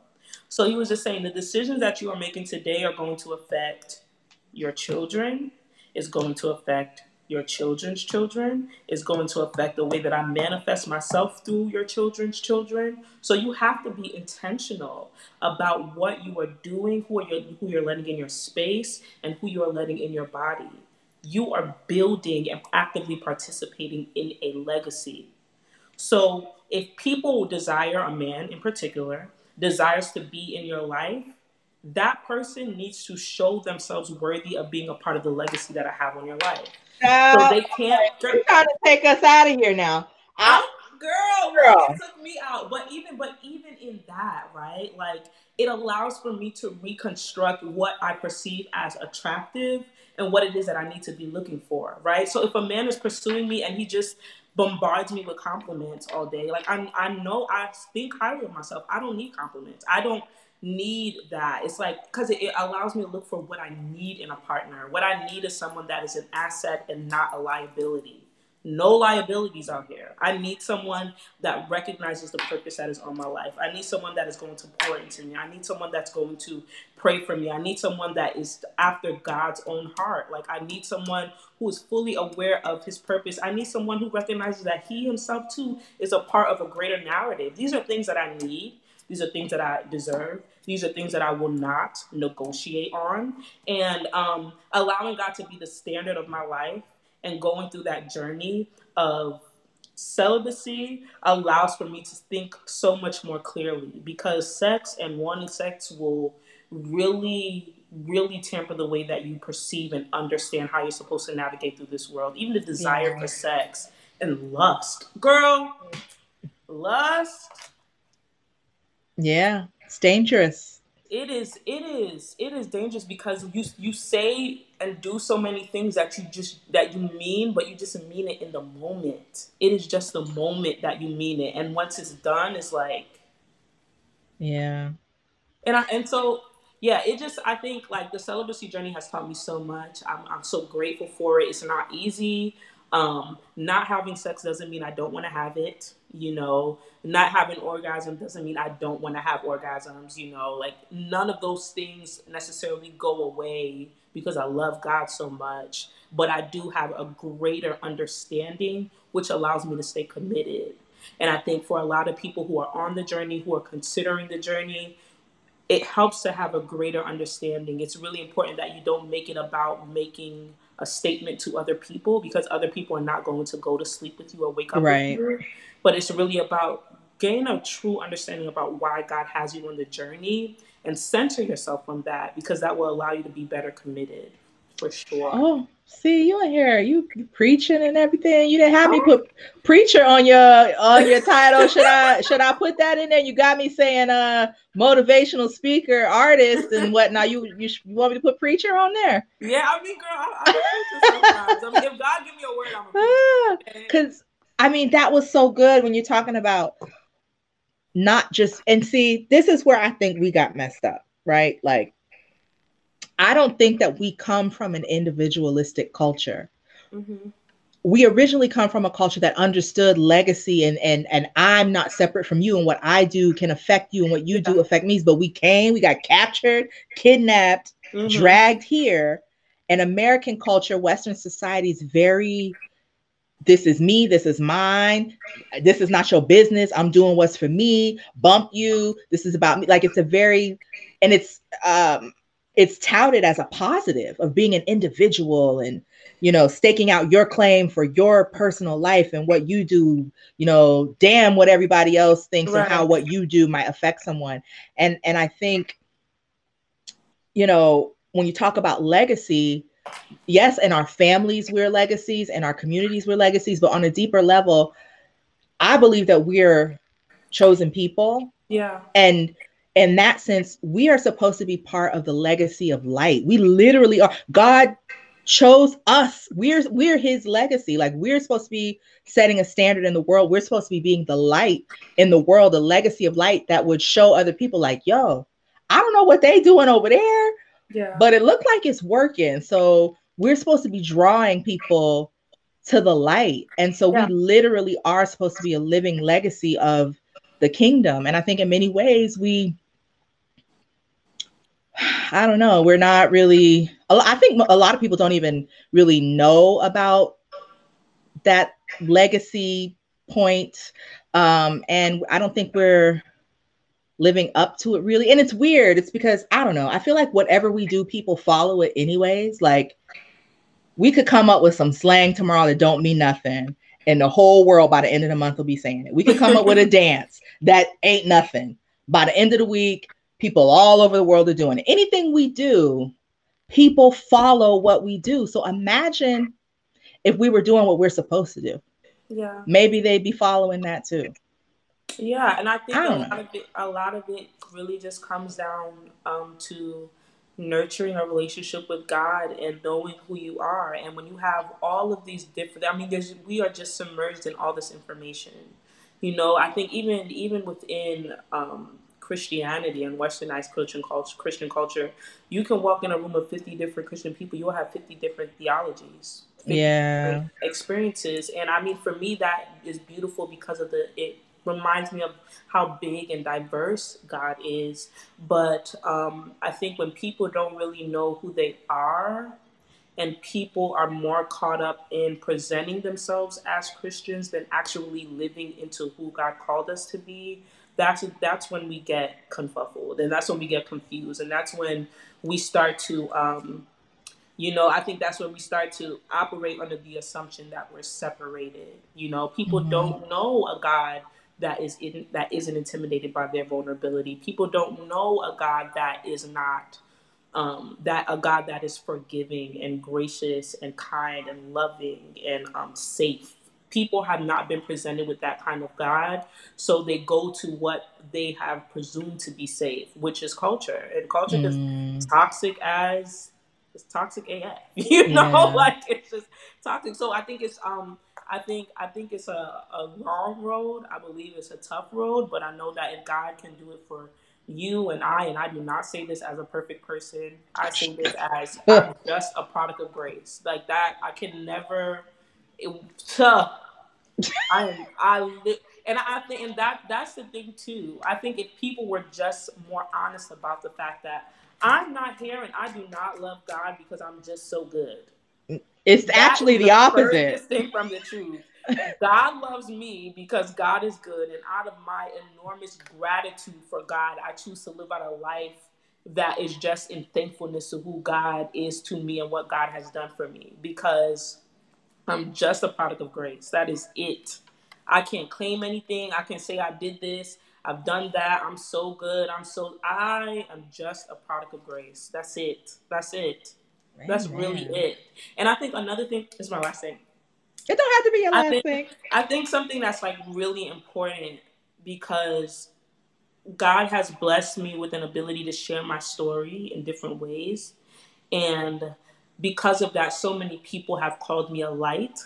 So he was just saying the decisions that you are making today are going to affect your children, is going to affect your children's children, is going to affect the way that I manifest myself through your children's children. So you have to be intentional about what you are doing, who, are you, who you're letting in your space, and who you are letting in your body. You are building and actively participating in a legacy. So if people desire, a man in particular, desires to be in your life, that person needs to show themselves worthy of being a part of the legacy that I have on your life. So they can't. you're trying to take us out of here now. I, I, girl, Girl. took me out. But even, but even in that, right? Like it allows for me to reconstruct what I perceive as attractive and what it is that I need to be looking for, right? So if a man is pursuing me and he just bombards me with compliments all day. Like I I know I think highly of myself. I don't need compliments. I don't need that. It's like because it, it, allows me to look for what I need in a partner. What I need is someone that is an asset and not a liability. No liabilities out here. I need someone that recognizes the purpose that is on my life. I need someone that is going to pour into me. I need someone that's going to pray for me. I need someone that is after God's own heart. Like I need someone who is fully aware of his purpose. I need someone who recognizes that he himself too is a part of a greater narrative. These are things that I need. These are things that I deserve. These are things that I will not negotiate on. And um, allowing God to be the standard of my life and going through that journey of celibacy allows for me to think so much more clearly because sex and wanting sex will really really tamper the way that you perceive and understand how you're supposed to navigate through this world even the desire yeah. for sex and lust girl lust yeah it's dangerous. It is it is it is dangerous because you you say and do so many things that you just that you mean but you just mean it in the moment. It is just the moment that you mean it. And once it's done it's like yeah. And i and so yeah it just i think like the celibacy journey has taught me so much. I'm, I'm so grateful for it. It's not easy. Um, not having sex doesn't mean I don't want to have it. You know, not having orgasm doesn't mean I don't want to have orgasms. You know, like none of those things necessarily go away because I love God so much. But I do have a greater understanding, which allows me to stay committed. And I think for a lot of people who are on the journey, who are considering the journey, it helps to have a greater understanding. It's really important that you don't make it about making a statement to other people because other people are not going to go to sleep with you or wake up right. with you. But it's really about gain a true understanding about why God has you on the journey and center yourself on that because that will allow you to be better committed for sure. Oh, see, you in here, you, preaching and everything. You didn't have me put preacher on your on your title. should I should I put that in there? You got me saying uh motivational speaker, artist, and whatnot. You you, you want me to put preacher on there? Yeah, I mean, girl, I, I'm a preacher sometimes. I mean, if God give me a word, I'm a preacher. Because I mean, that was so good when you're talking about not just and see, this is where I think we got messed up, right? Like I don't think that we come from an individualistic culture. Mm-hmm. We originally come from a culture that understood legacy and and and I'm not separate from you and what I do can affect you and what you do affect me. But we came, we got captured, kidnapped, mm-hmm. dragged here. And American culture, Western society is very this is me, this is mine, this is not your business. I'm doing what's for me, bump you. This is about me. Like it's a very, and it's um it's touted as a positive of being an individual and you know staking out your claim for your personal life and what you do you know damn what everybody else thinks right. and how what you do might affect someone and and i think you know when you talk about legacy yes in our families we're legacies and our communities we're legacies but on a deeper level i believe that we're chosen people yeah and in that sense, we are supposed to be part of the legacy of light. We literally are. God chose us. We're we're his legacy. Like we're supposed to be setting a standard in the world. We're supposed to be being the light in the world, the legacy of light that would show other people like, yo, I don't know what they doing over there. Yeah. But it looked like it's working. So we're supposed to be drawing people to the light. And so yeah. we literally are supposed to be a living legacy of the kingdom. And I think in many ways we I don't know. We're not really. I think a lot of people don't even really know about that legacy point, um, and I don't think we're living up to it really. And it's weird. It's because I don't know. I feel like whatever we do, people follow it anyways. Like we could come up with some slang tomorrow that don't mean nothing, and the whole world by the end of the month will be saying it. We could come up with a dance that ain't nothing. By the end of the week, people all over the world are doing. Anything we do, people follow what we do. So imagine if we were doing what we're supposed to do. Yeah. Maybe they'd be following that too. Yeah, and I think I a lot of it a lot of it really just comes down um, to nurturing a relationship with God and knowing who you are. And when you have all of these different, I mean, there's we are just submerged in all this information. You know, I think even even within um, Christianity and Westernized Christian culture, Christian culture, you can walk in a room of fifty different Christian people. You'll have fifty different theologies, 50 Yeah. different experiences, and I mean, for me, that is beautiful because of the it reminds me of how big and diverse God is. But um, I think when people don't really know who they are, and people are more caught up in presenting themselves as Christians than actually living into who God called us to be, that's that's when we get confuffled, and that's when we get confused, and that's when we start to. Um, you know, I think that's when we start to operate under the assumption that we're separated. You know, people Mhm. don't know a God that is in, that isn't intimidated by their vulnerability. People don't know a God that is not um, that a God that is forgiving and gracious and kind and loving and um, safe. People have not been presented with that kind of God, so they go to what they have presumed to be safe, which is culture. And culture is Mm, toxic as it's toxic AF. You know, Yeah. like it's just toxic. So I think it's um I think I think it's a, a long road. I believe it's a tough road, but I know that if God can do it for you and I, and I do not say this as a perfect person, I say this as I'm just a product of grace. Like that, I can never. It, I am. I li- and I think, and that that's the thing too. I think if people were just more honest about the fact that I'm not here and I do not love God because I'm just so good. It's That actually is the opposite. thing from the truth. God loves me because God is good, and out of my enormous gratitude for God, I choose to live out a life that is just in thankfulness to who God is to me and what God has done for me. Because I'm just a product of grace. That is it. I can't claim anything. I can say I did this. I've done that. I'm so good. I'm so. I am just a product of grace. That's it. That's it. That's really it. And I think another thing is my last thing. It don't have to be your I last think- thing. I think something that's like really important because God has blessed me with an ability to share my story in different ways. And because of that, so many people have called me a light.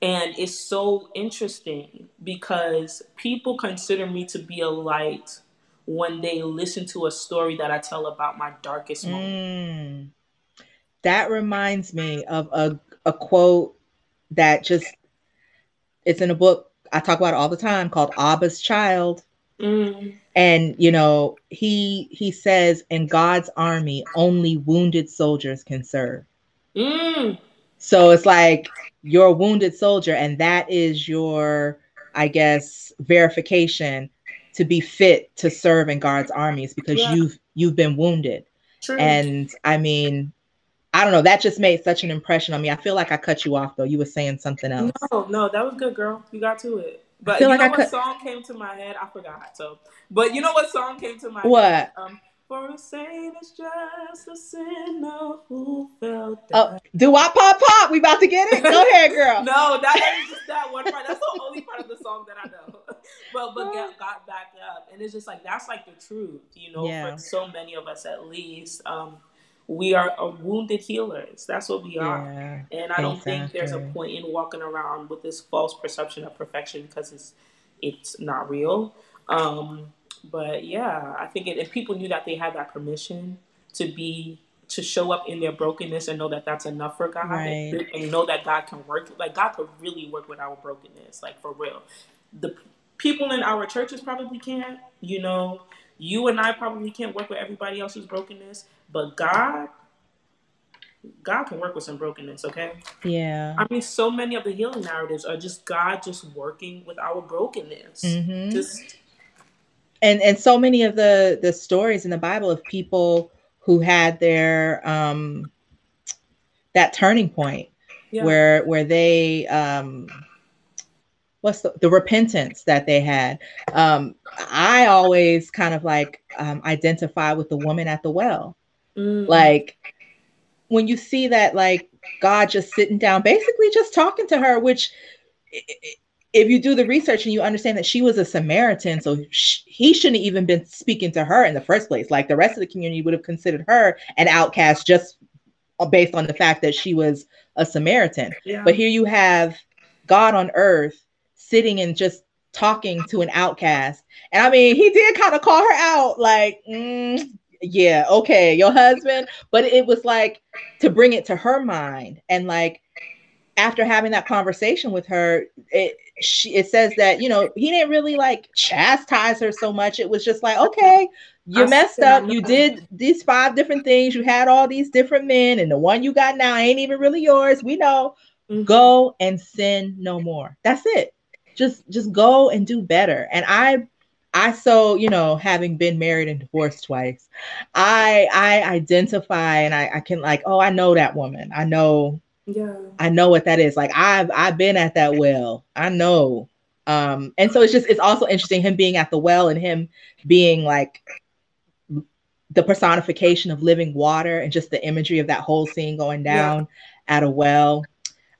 And it's so interesting because people consider me to be a light when they listen to a story that I tell about my darkest mm. moment. That reminds me of a, a quote that just it's in a book I talk about it all the time called Abba's Child. Mm, And you know, he he says in God's army only wounded soldiers can serve. mm, So it's like you're a wounded soldier, and that is your, I guess, verification to be fit to serve in God's armies because Yeah. you've you've been wounded. true. And I mean, I don't know, that just made such an impression on me. I feel like I cut you off though. You were saying something else. No, no, that was good, girl. You got to it. But you like know I what could- song came to my head? I forgot. So, but you know what song came to my head? What? Um, for a saint is just a sinner who fell Oh, down. do I pop pop? We about to get it? Go ahead, girl. No, that, that is just that one part. That's the only part of the song that I know. but but got, got back up, and it's just like that's like the truth, you know. Yeah. For so many of us, at least, um, we are wounded healers. That's what we are. Yeah. And I don't think there's a point in walking around with this false perception of perfection because it's it's not real. Um, but yeah, I think it, if people knew that they had that permission to be to show up in their brokenness and know that that's enough for God, Right. and, and know that God can work, like God could really work with our brokenness, like for real. The people in our churches probably can't, you know. You and I probably can't work with everybody else's brokenness, but God, God can work with some brokenness, okay? Yeah. I mean, so many of the healing narratives are just God just working with our brokenness. Mm-hmm. Just and and so many of the the stories in the bible of people who had their um that turning point yeah, where where they um what's the, the repentance that they had um i always kind of like um identify with the woman at the well Mm, like when you see that like god just sitting down basically just talking to her which if you do the research and you understand that she was a Samaritan, so sh- he shouldn't have even been speaking to her in the first place. Like the rest of the community would have considered her an outcast just based on the fact that she was a Samaritan. Yeah. But here you have God on earth sitting and just talking to an outcast. And I mean, he did kind of call her out, like, mm, yeah, okay, your husband. But it was like to bring it to her mind and like after having that conversation with her, it she it says that you know he didn't really like chastise her so much. It was just like, okay, you messed up. You did these five different things. You had all these different men, and the one you got now ain't even really yours. We know. Mhm. Go and sin no more. That's it. Just just go and do better. And I I so you know having been married and divorced twice, I I identify and I I can like oh I know that woman. I know Yeah. I know what that is. Like I've I've been at that well. I know. Um, and so it's just it's also interesting him being at the well and him being like the personification of living water and just the imagery of that whole scene going Yeah. down at a well.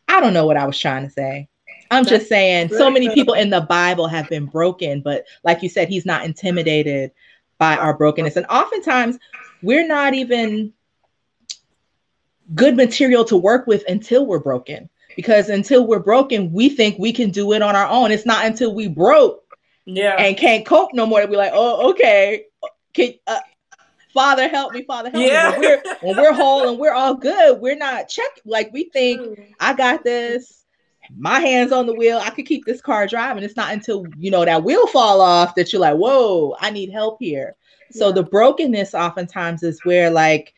I don't know what I was trying to say. I'm That's just saying so many good. people in the Bible have been broken, but like you said, he's not intimidated by our brokenness. And oftentimes we're not even good material to work with until we're broken. Because until we're broken, we think we can do it on our own. It's not until we broke Yeah. and can't cope no more that we're like, oh, okay, can uh, Father help me, Father help Yeah. me. When we're when we're whole and we're all good, we're not check like we think I got this. My hands on the wheel. I could keep this car driving. It's not until you know that wheel fall off that you're like, whoa, I need help here. So the brokenness oftentimes is where like,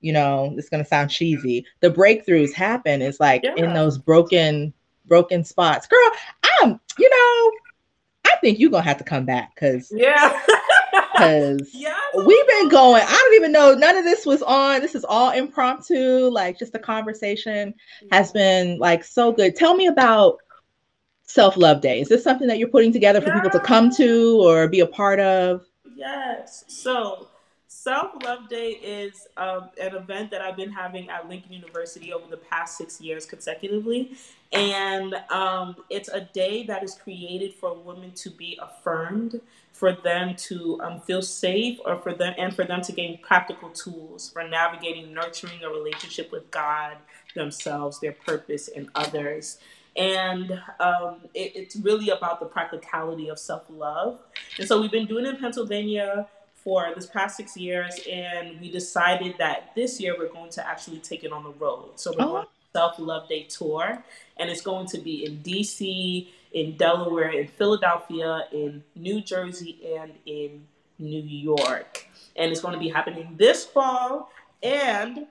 you know, it's gonna sound cheesy. The breakthroughs happen is like in those broken, broken spots. Girl, I'm, you know, I think you're gonna have to come back because Yeah. because yeah. we've been going i don't even know none of this was on this is all impromptu like just the conversation has been like so good tell me about self-love day is this something that you're putting together for people to come to or be a part of Yes. So, Self Love Day is um, an event that I've been having at Lincoln University over the past six years consecutively. And um, it's a day that is created for women to be affirmed, for them to um, feel safe, or for them and for them to gain practical tools for navigating, nurturing a relationship with God, themselves, their purpose, and others. And um, it, it's really about the practicality of self love. And so we've been doing it in Pennsylvania for this past six years, and we decided that this year we're going to actually take it on the road. So we're Oh. going on Self Love Day tour, and it's going to be in DC, in Delaware, in Philadelphia, in New Jersey, and in New York. And it's going to be happening this fall. And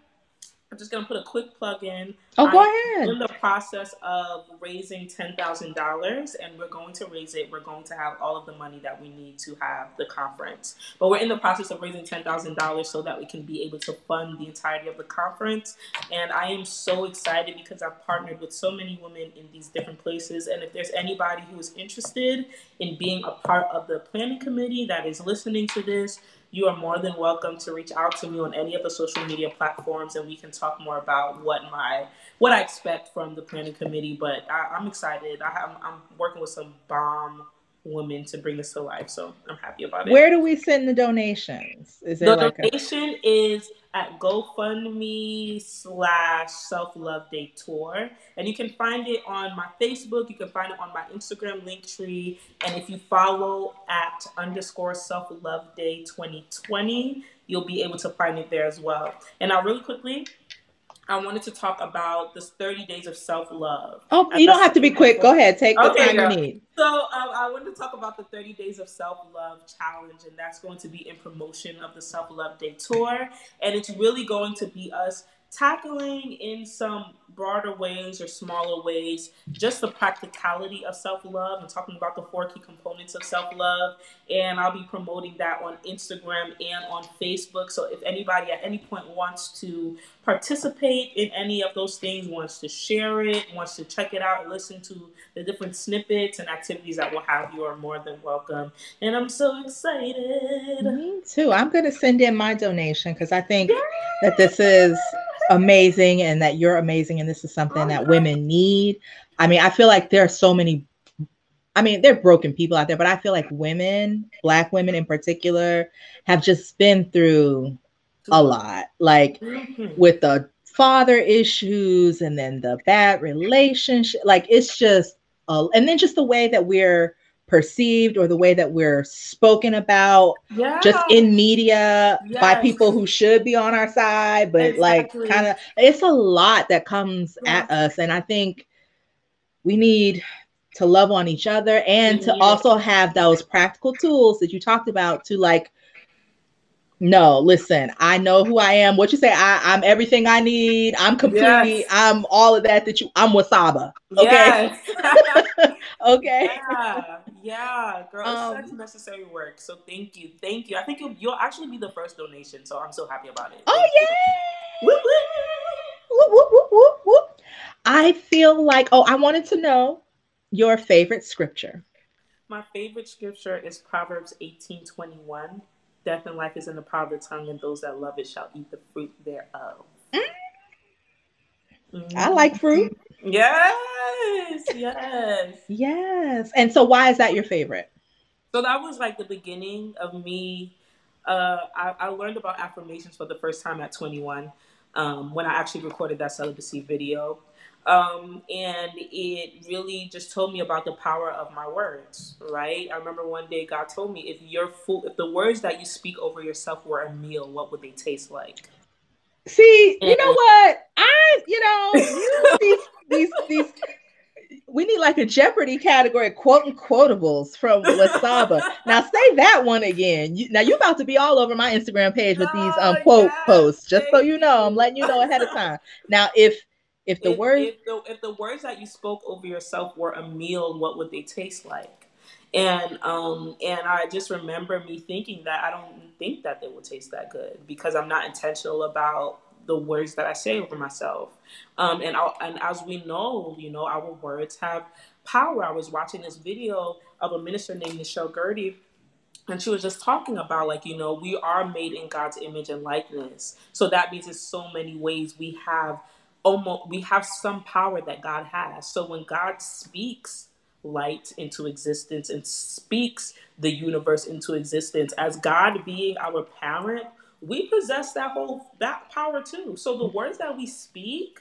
I'm just going to put a quick plug in oh go I- ahead in the process of raising ten thousand dollars, and we're going to raise it. We're going to have all of the money that we need to have the conference. But we're in the process of raising ten thousand dollars so that we can be able to fund the entirety of the conference. And I am so excited because I've partnered with so many women in these different places. And if there's anybody who is interested in being a part of the planning committee that is listening to this, you are more than welcome to reach out to me on any of the social media platforms, and we can talk more about what my what I expect from the planning committee. But I, I'm excited. I, I'm, I'm working with some bomb women to bring this to life, so I'm happy about it. where do we send the donations is it the like a, donation is at GoFundMe slash Self Love Day Tour, and you can find it on my Facebook. You can find it on my Instagram link tree, and if you follow at underscore Self Love Day 2020, you'll be able to find it there as well. And now, really quickly. I wanted to talk about this 30 days of self love. oh you don't have to be quick go ahead take the Okay, time girl. you need So um, I wanted to talk about the 30 Days of Self Love Challenge, and that's going to be in promotion of the Self Love Day Tour. And it's really going to be us tackling in some broader ways or smaller ways just the practicality of self love and talking about the four key components of self love. And I'll be promoting that on Instagram and on Facebook. So if anybody at any point wants to participate in any of those things, wants to share it, wants to check it out, listen to the different snippets and activities that we'll have, you are more than welcome. And I'm so excited. Me too. I'm going to send in my donation because I think that this is amazing and that you're amazing and this is something that women need. I mean, I feel like there are so many I mean, they're broken people out there, but I feel like women, black women in particular, have just been through a lot. Like mm-hmm. with the father issues and then the bad relationship. Like it's just, uh, and then just the way that we're perceived or the way that we're spoken about yeah. just in media yes. by people who should be on our side but exactly. like kind of it's a lot that comes at us and i think we need to love on each other and to also have those practical tools that you talked about to like no listen i know who i am. What you say I, i'm everything i need. I'm completely yes. i'm all of that that you i'm wasaba okay? Yes. okay. Yeah yeah girl um, such necessary work so thank you thank you. I think you'll, you'll actually be the first donation so i'm so happy about it. Oh yeah whoop, whoop, whoop, whoop, i feel like oh i wanted to know your favorite scripture. My favorite scripture is proverbs 18 21 Death and life is in the power of the tongue, and those that love it shall eat the fruit thereof. Mm. I like fruit. Yes, yes, yes. And so, why is that your favorite? So that was like the beginning of me. Uh, I, I learned about affirmations for the first time at 21 um, when I actually recorded that celibacy video. Um, and it really just told me about the power of my words, right? I remember one day God told me, if you're full, if the words that you speak over yourself were a meal, what would they taste like? See, and- you know what? I, you know, you, these, these, these, we need like a Jeopardy category, quote and quotables from Wasaba. now say that one again. You, now you're about to be all over my Instagram page with these um oh, quote yes, posts, just so you know. I'm letting you know ahead of time. Now, if if the if, words if the, if the words that you spoke over yourself were a meal, what would they taste like? And um and I just remember me thinking that I don't think that they will taste that good because I'm not intentional about the words that I say over myself. Um, and I, and as we know, you know, our words have power. I was watching this video of a minister named Michelle Gertie and she was just talking about like you know we are made in god's image and likeness so that means in so many ways we have almost we have some power that God has. So when God speaks light into existence and speaks the universe into existence as God being our parent, we possess that whole that power too. So the mm-hmm. words that we speak,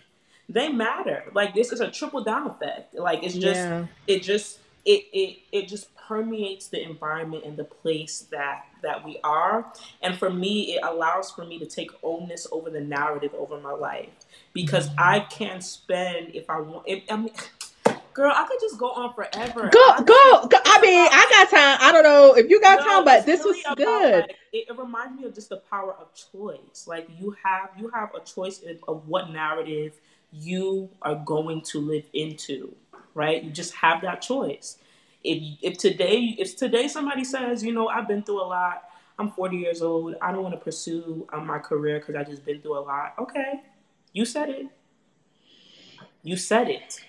they matter. Like this is a triple down effect. Like it's just yeah. it just it it it just permeates the environment and the place that that we are and for me it allows for me to take ownness over the narrative over my life because mm-hmm. I can spend if I want. If, I mean, girl, I could just go on forever. Go, I go, go. I mean, I got time. I don't know if you got no, time, but this really was good. Like, it, it, reminds me of just the power of choice. Like you have, you have a choice of what narrative you are going to live into. Right? You just have that choice. If if today, if today somebody says, you know, I've been through a lot. I'm 40 years old. I don't want to pursue um, my career because I just been through a lot. Okay, you said it. You said it.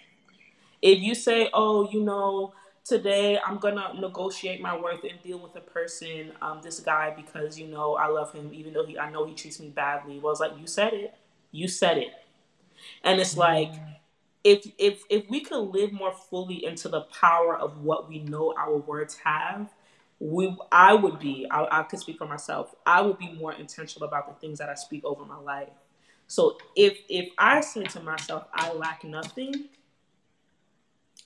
If you say, oh, you know, today I'm gonna negotiate my worth and deal with a person, um, this guy, because you know I love him, even though he I know he treats me badly. Well, it's like you said it. You said it. And it's like if if if we could live more fully into the power of what we know our words have, we I would be I, I could speak for myself. I would be more intentional about the things that I speak over my life. So if if I say to myself, I lack nothing,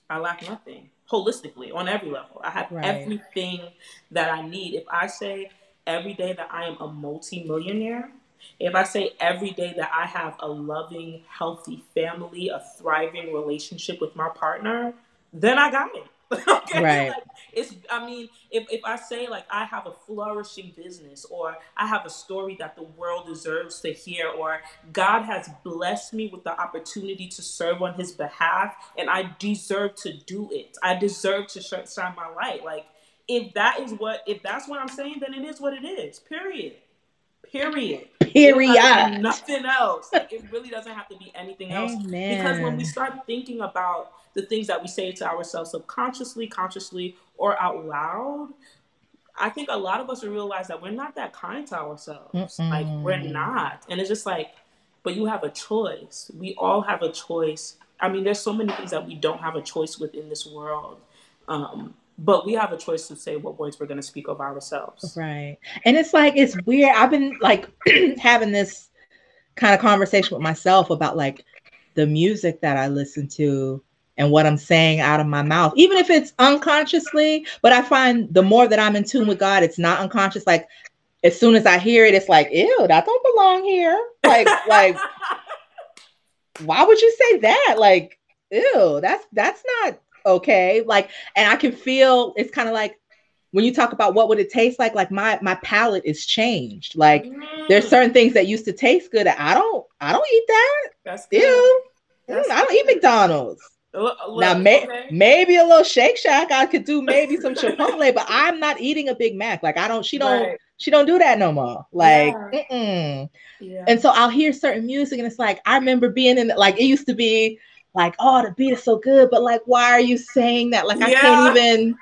I lack nothing holistically on every level. I have right. everything that I need. If I say every day that I am a multimillionaire, if I say every day that I have a loving, healthy family, a thriving relationship with my partner, then I got it. okay? Right. Like, it's I mean, if, if I say like I have a flourishing business or I have a story that the world deserves to hear or God has blessed me with the opportunity to serve on his behalf and I deserve to do it. I deserve to shine my light. Like if that is what if that's what I'm saying, then it is what it is. Period. Period. Period. Nothing else. Like it really doesn't have to be anything else. Amen. Because when we start thinking about the things that we say to ourselves subconsciously, consciously, or out loud, I think a lot of us realize that we're not that kind to ourselves. Mm-mm. Like we're not. And it's just like, but you have a choice. We all have a choice. I mean, there's so many things that we don't have a choice with in this world. Um, but we have a choice to say what words we're going to speak of ourselves. Right. And it's like, it's weird. I've been like having this kind of conversation with myself about like the music that I listen to and what I'm saying out of my mouth, even if it's unconsciously. But I find the more that I'm in tune with God, it's not unconscious. Like as soon as I hear it, it's like, ew, that don't belong here. Like, like, why would you say that? Like, ew, that's that's not okay like and i can feel it's kind of like when you talk about what would it taste like like my my palate is changed like mm. there's certain things that used to taste good i don't i don't eat that that's good. Ew. That's mm, i don't eat mcdonald's look, now may, okay. maybe a little shake shack i could do maybe some chipotle but i'm not eating a big mac like i don't she don't right. she don't do that no more like yeah. Yeah. and so i'll hear certain music and it's like i remember being in like it used to be like, oh, the beat is so good, but like, why are you saying that? Like, I yeah. can't even.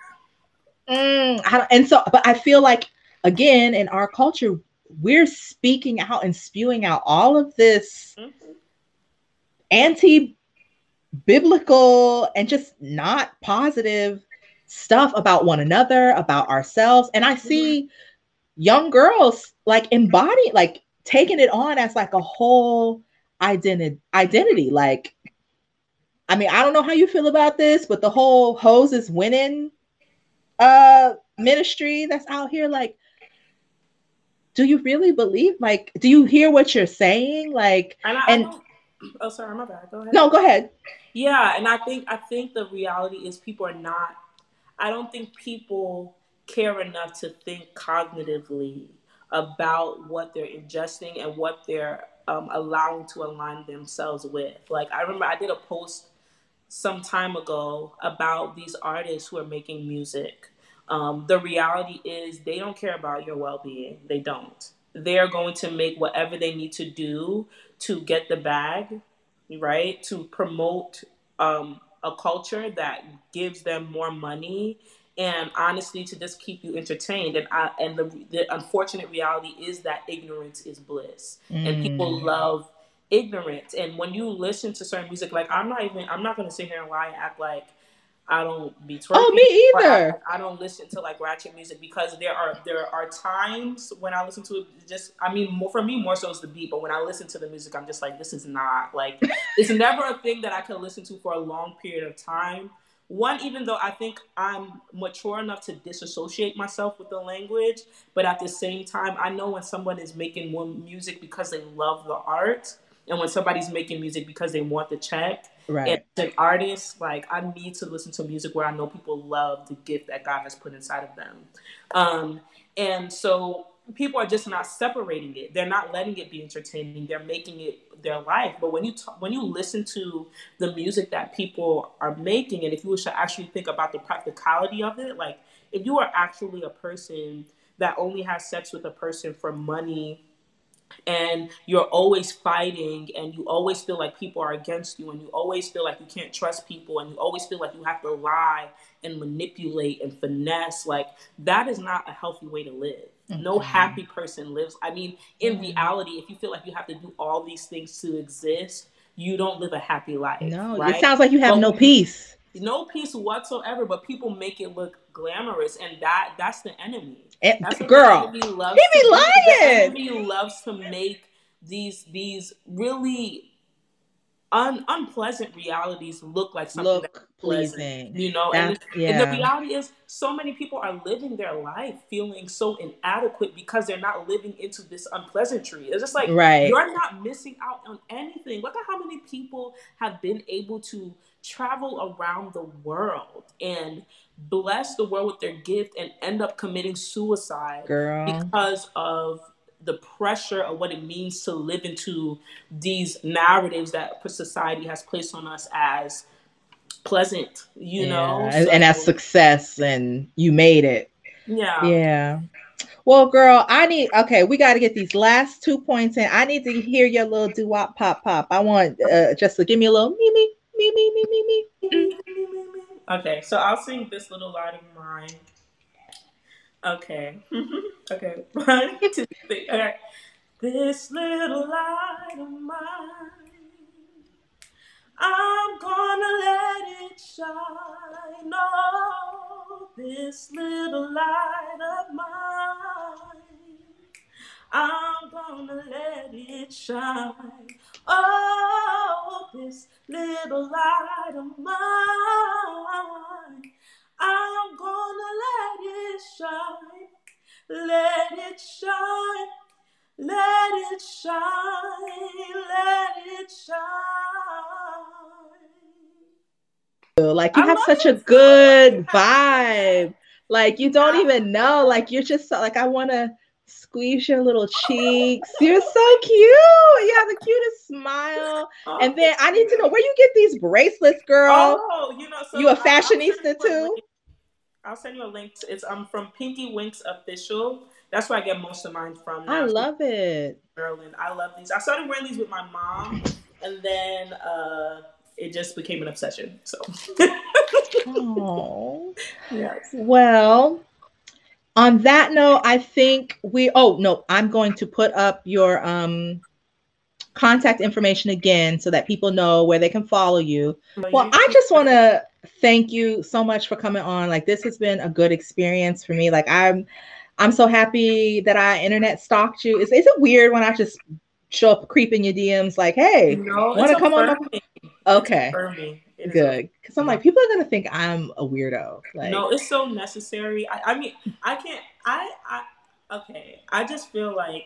Mm, I and so, but I feel like again in our culture, we're speaking out and spewing out all of this mm-hmm. anti biblical and just not positive stuff about one another, about ourselves. And I see young girls like embody, like taking it on as like a whole identity identity like I mean, I don't know how you feel about this, but the whole hose is winning uh ministry that's out here, like, do you really believe? Like, do you hear what you're saying? Like, and, I, and oh, sorry, my bad. Go ahead. No, go ahead. Yeah, and I think I think the reality is people are not. I don't think people care enough to think cognitively about what they're ingesting and what they're um, allowing to align themselves with. Like I remember I did a post some time ago about these artists who are making music. Um, the reality is they don't care about your well being. They don't. They're going to make whatever they need to do to get the bag, right? To promote um, a culture that gives them more money and honestly to just keep you entertained and I, and the, the unfortunate reality is that ignorance is bliss mm. and people mm. love ignorance And when you listen to certain music, like I'm not even I'm not gonna sit here and lie and act like I don't be twerking. Oh, me either. I, I, don't listen to like ratchet music because there are there are times when I listen to it. Just I mean, more for me, more so is the beat. But when I listen to the music, I'm just like, this is not like it's never a thing that I can listen to for a long period of time. One, even though I think I'm mature enough to disassociate myself with the language, but at the same time, I know when someone is making more music because they love the art and when somebody's making music because they want the check. Right. And an artist like i need to listen to music where i know people love the gift that god has put inside of them. Um, and so people are just not separating it. They're not letting it be entertaining. They're making it their life. But when you talk, when you listen to the music that people are making and if you should actually think about the practicality of it like if you are actually a person that only has sex with a person for money and you're always fighting and you always feel like people are against you and you always feel like you can't trust people and you always feel like you have to lie and manipulate and finesse like that is not a healthy way to live mm-hmm. no happy person lives i mean in mm-hmm. reality if you feel like you have to do all these things to exist you don't live a happy life no right? it sounds like you have but no peace no peace whatsoever but people make it look glamorous and that that's the enemy Eh, and, girl, he be lying. Enemy loves to make these these really un, unpleasant realities look like something look that's pleasant, pleasing. You know, and, yeah. and, the reality is, so many people are living their life feeling so inadequate because they're not living into this unpleasantry. It's just like right. you're not missing out on anything. Look at how many people have been able to travel around the world and bless the world with their gift and end up committing suicide Girl. because of the pressure of what it means to live into these narratives that society has placed on us as pleasant, you yeah. know, so, and as success, and you made it. Yeah. Yeah. Well, girl, I need okay. We got to get these last two points in. I need to hear your little doo wop pop pop. I want uh, just to give me a little me me me me me me me. Okay, so I'll sing this little light of mine. Okay. okay. One, two, three. Okay. This little light of mine, I'm gonna let it shine. Oh, this little light of mine. I'm gonna let it shine. Oh, this little light of mine. I'm gonna let it shine. Let it shine. Let it shine. Let it shine. Like you I have such a good vibe. Like you don't even know. Like you're just so, like I want to squeeze your little cheeks. You're so cute. You have the cutest smile. Oh, And then I need to know where you get these bracelets, girl. Oh, you know, so You a I'll- I'll fashionista you too? link. I'll send you a link. To, it's um from Pinky Winks Official. That's where I get most of mine from. I love it. Maryland. I love these. I started wearing these with my mom, and then uh, it just became an obsession. So, Oh. yes. Well, on that note, I think we oh no, I'm going to put up your um contact information again so that people know where they can follow you. Well, I just want to thank you so much for coming on. Like this has been a good experience for me. Like I'm I'm so happy that I internet stalked you. Is is it weird when I just show up creeping your DMs like, "Hey, no, wanna come on okay, It's affirming. It is good." Cuz I'm like people are to think I'm a weirdo. Like no, it's so necessary. I, I mean, I can't. I, I, okay. I just feel like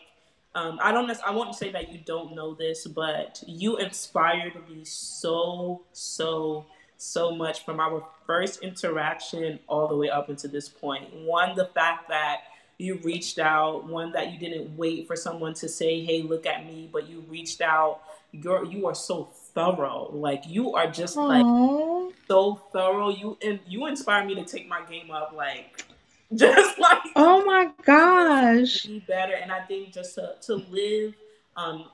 um, I don't. I won't say that you don't know this, but you inspired me so, so, so much from our first interaction all the way up until this point. One, the fact that you reached out. One, that you didn't wait for someone to say, "Hey, look at me," but you reached out. You're you are so thorough. Like you are just like so thorough. You and you inspire me to take my game up, like just like Oh my gosh. be better. And I think just to to live um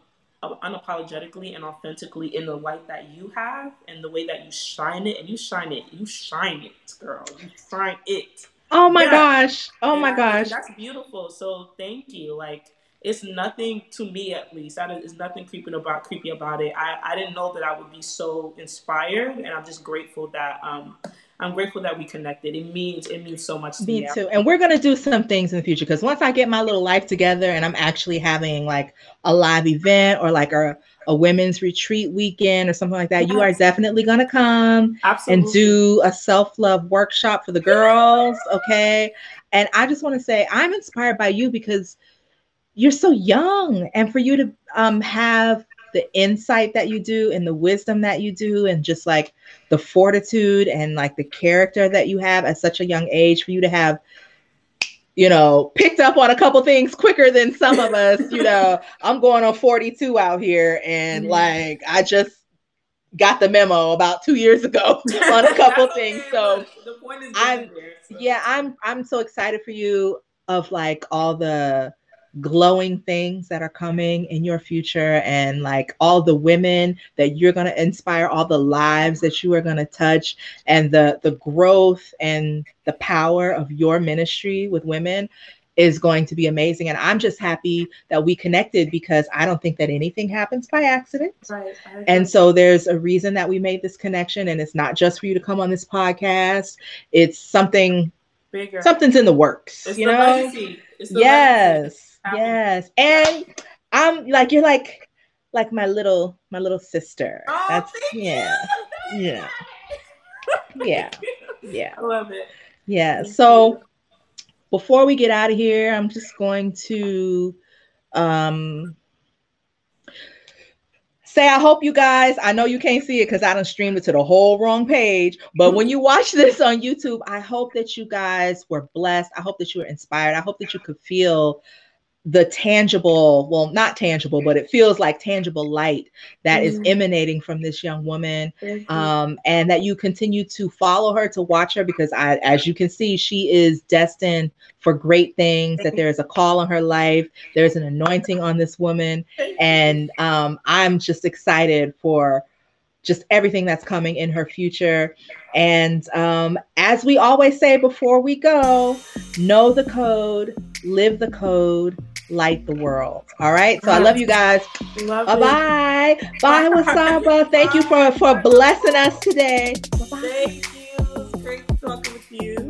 unapologetically and authentically in the light that you have and the way that you shine it, and you shine it, you shine it, girl. You shine it. Oh my Yeah. gosh. Oh And my gosh. that's beautiful. So thank you. Like it's nothing to me at least. That is nothing creepy about creepy about it. I, I didn't know that I would be so inspired and I'm just grateful that um I'm grateful that we connected. It means it means so much to me. Me too. And we're gonna do some things in the future because once I get my little life together and I'm actually having like a live event or like a, a women's retreat weekend or something like that, you are definitely gonna come Absolutely. and do a self-love workshop for the girls. Okay. And I just want to say I'm inspired by you because you're so young and for you to um have the insight that you do and the wisdom that you do and just like the fortitude and like the character that you have at such a young age for you to have you know picked up on a couple things quicker than some of us you know i'm going on 42 out here and Mhm. like i just got the memo about two years ago on a couple things so the point is I'm- there, so. yeah i'm i'm so excited for you of like all the glowing things that are coming in your future and like all the women that you're going to inspire all the lives that you are going to touch and the the growth and the power of your ministry with women is going to be amazing and i'm just happy that we connected because i don't think that anything happens by accident Right. And so there's a reason that we made this connection and it's not just for you to come on this podcast it's something bigger. something's in the works It's you the know legacy. The legacy. Yes. And i'm like you're like like my little my little sister. Oh, that's yeah. Yeah. Yeah. Yeah. I love it. yeah. Thank so you. before we get out of here i'm just going to um say i hope you guys i know you can't see it because i don't streamed it to the whole wrong page but when you watch this on youtube i hope that you guys were blessed. I hope that you were inspired. I hope that you could feel the tangible well not tangible but it feels like tangible light that is Mhm. emanating from this young woman you. um, and that you continue to follow her to watch her because I, as you can see, she is destined for great things. That there is a call on her life, there's an anointing on this woman, and um, I'm just excited for just everything that's coming in her future. And um, as we always say before we go, know the code, live the code, light the world. All right. So I love you guys. Love Bye-bye. You. Bye, Wasaba. Thank you for, for blessing us today. Bye-bye. Thank you. It was great talking with you.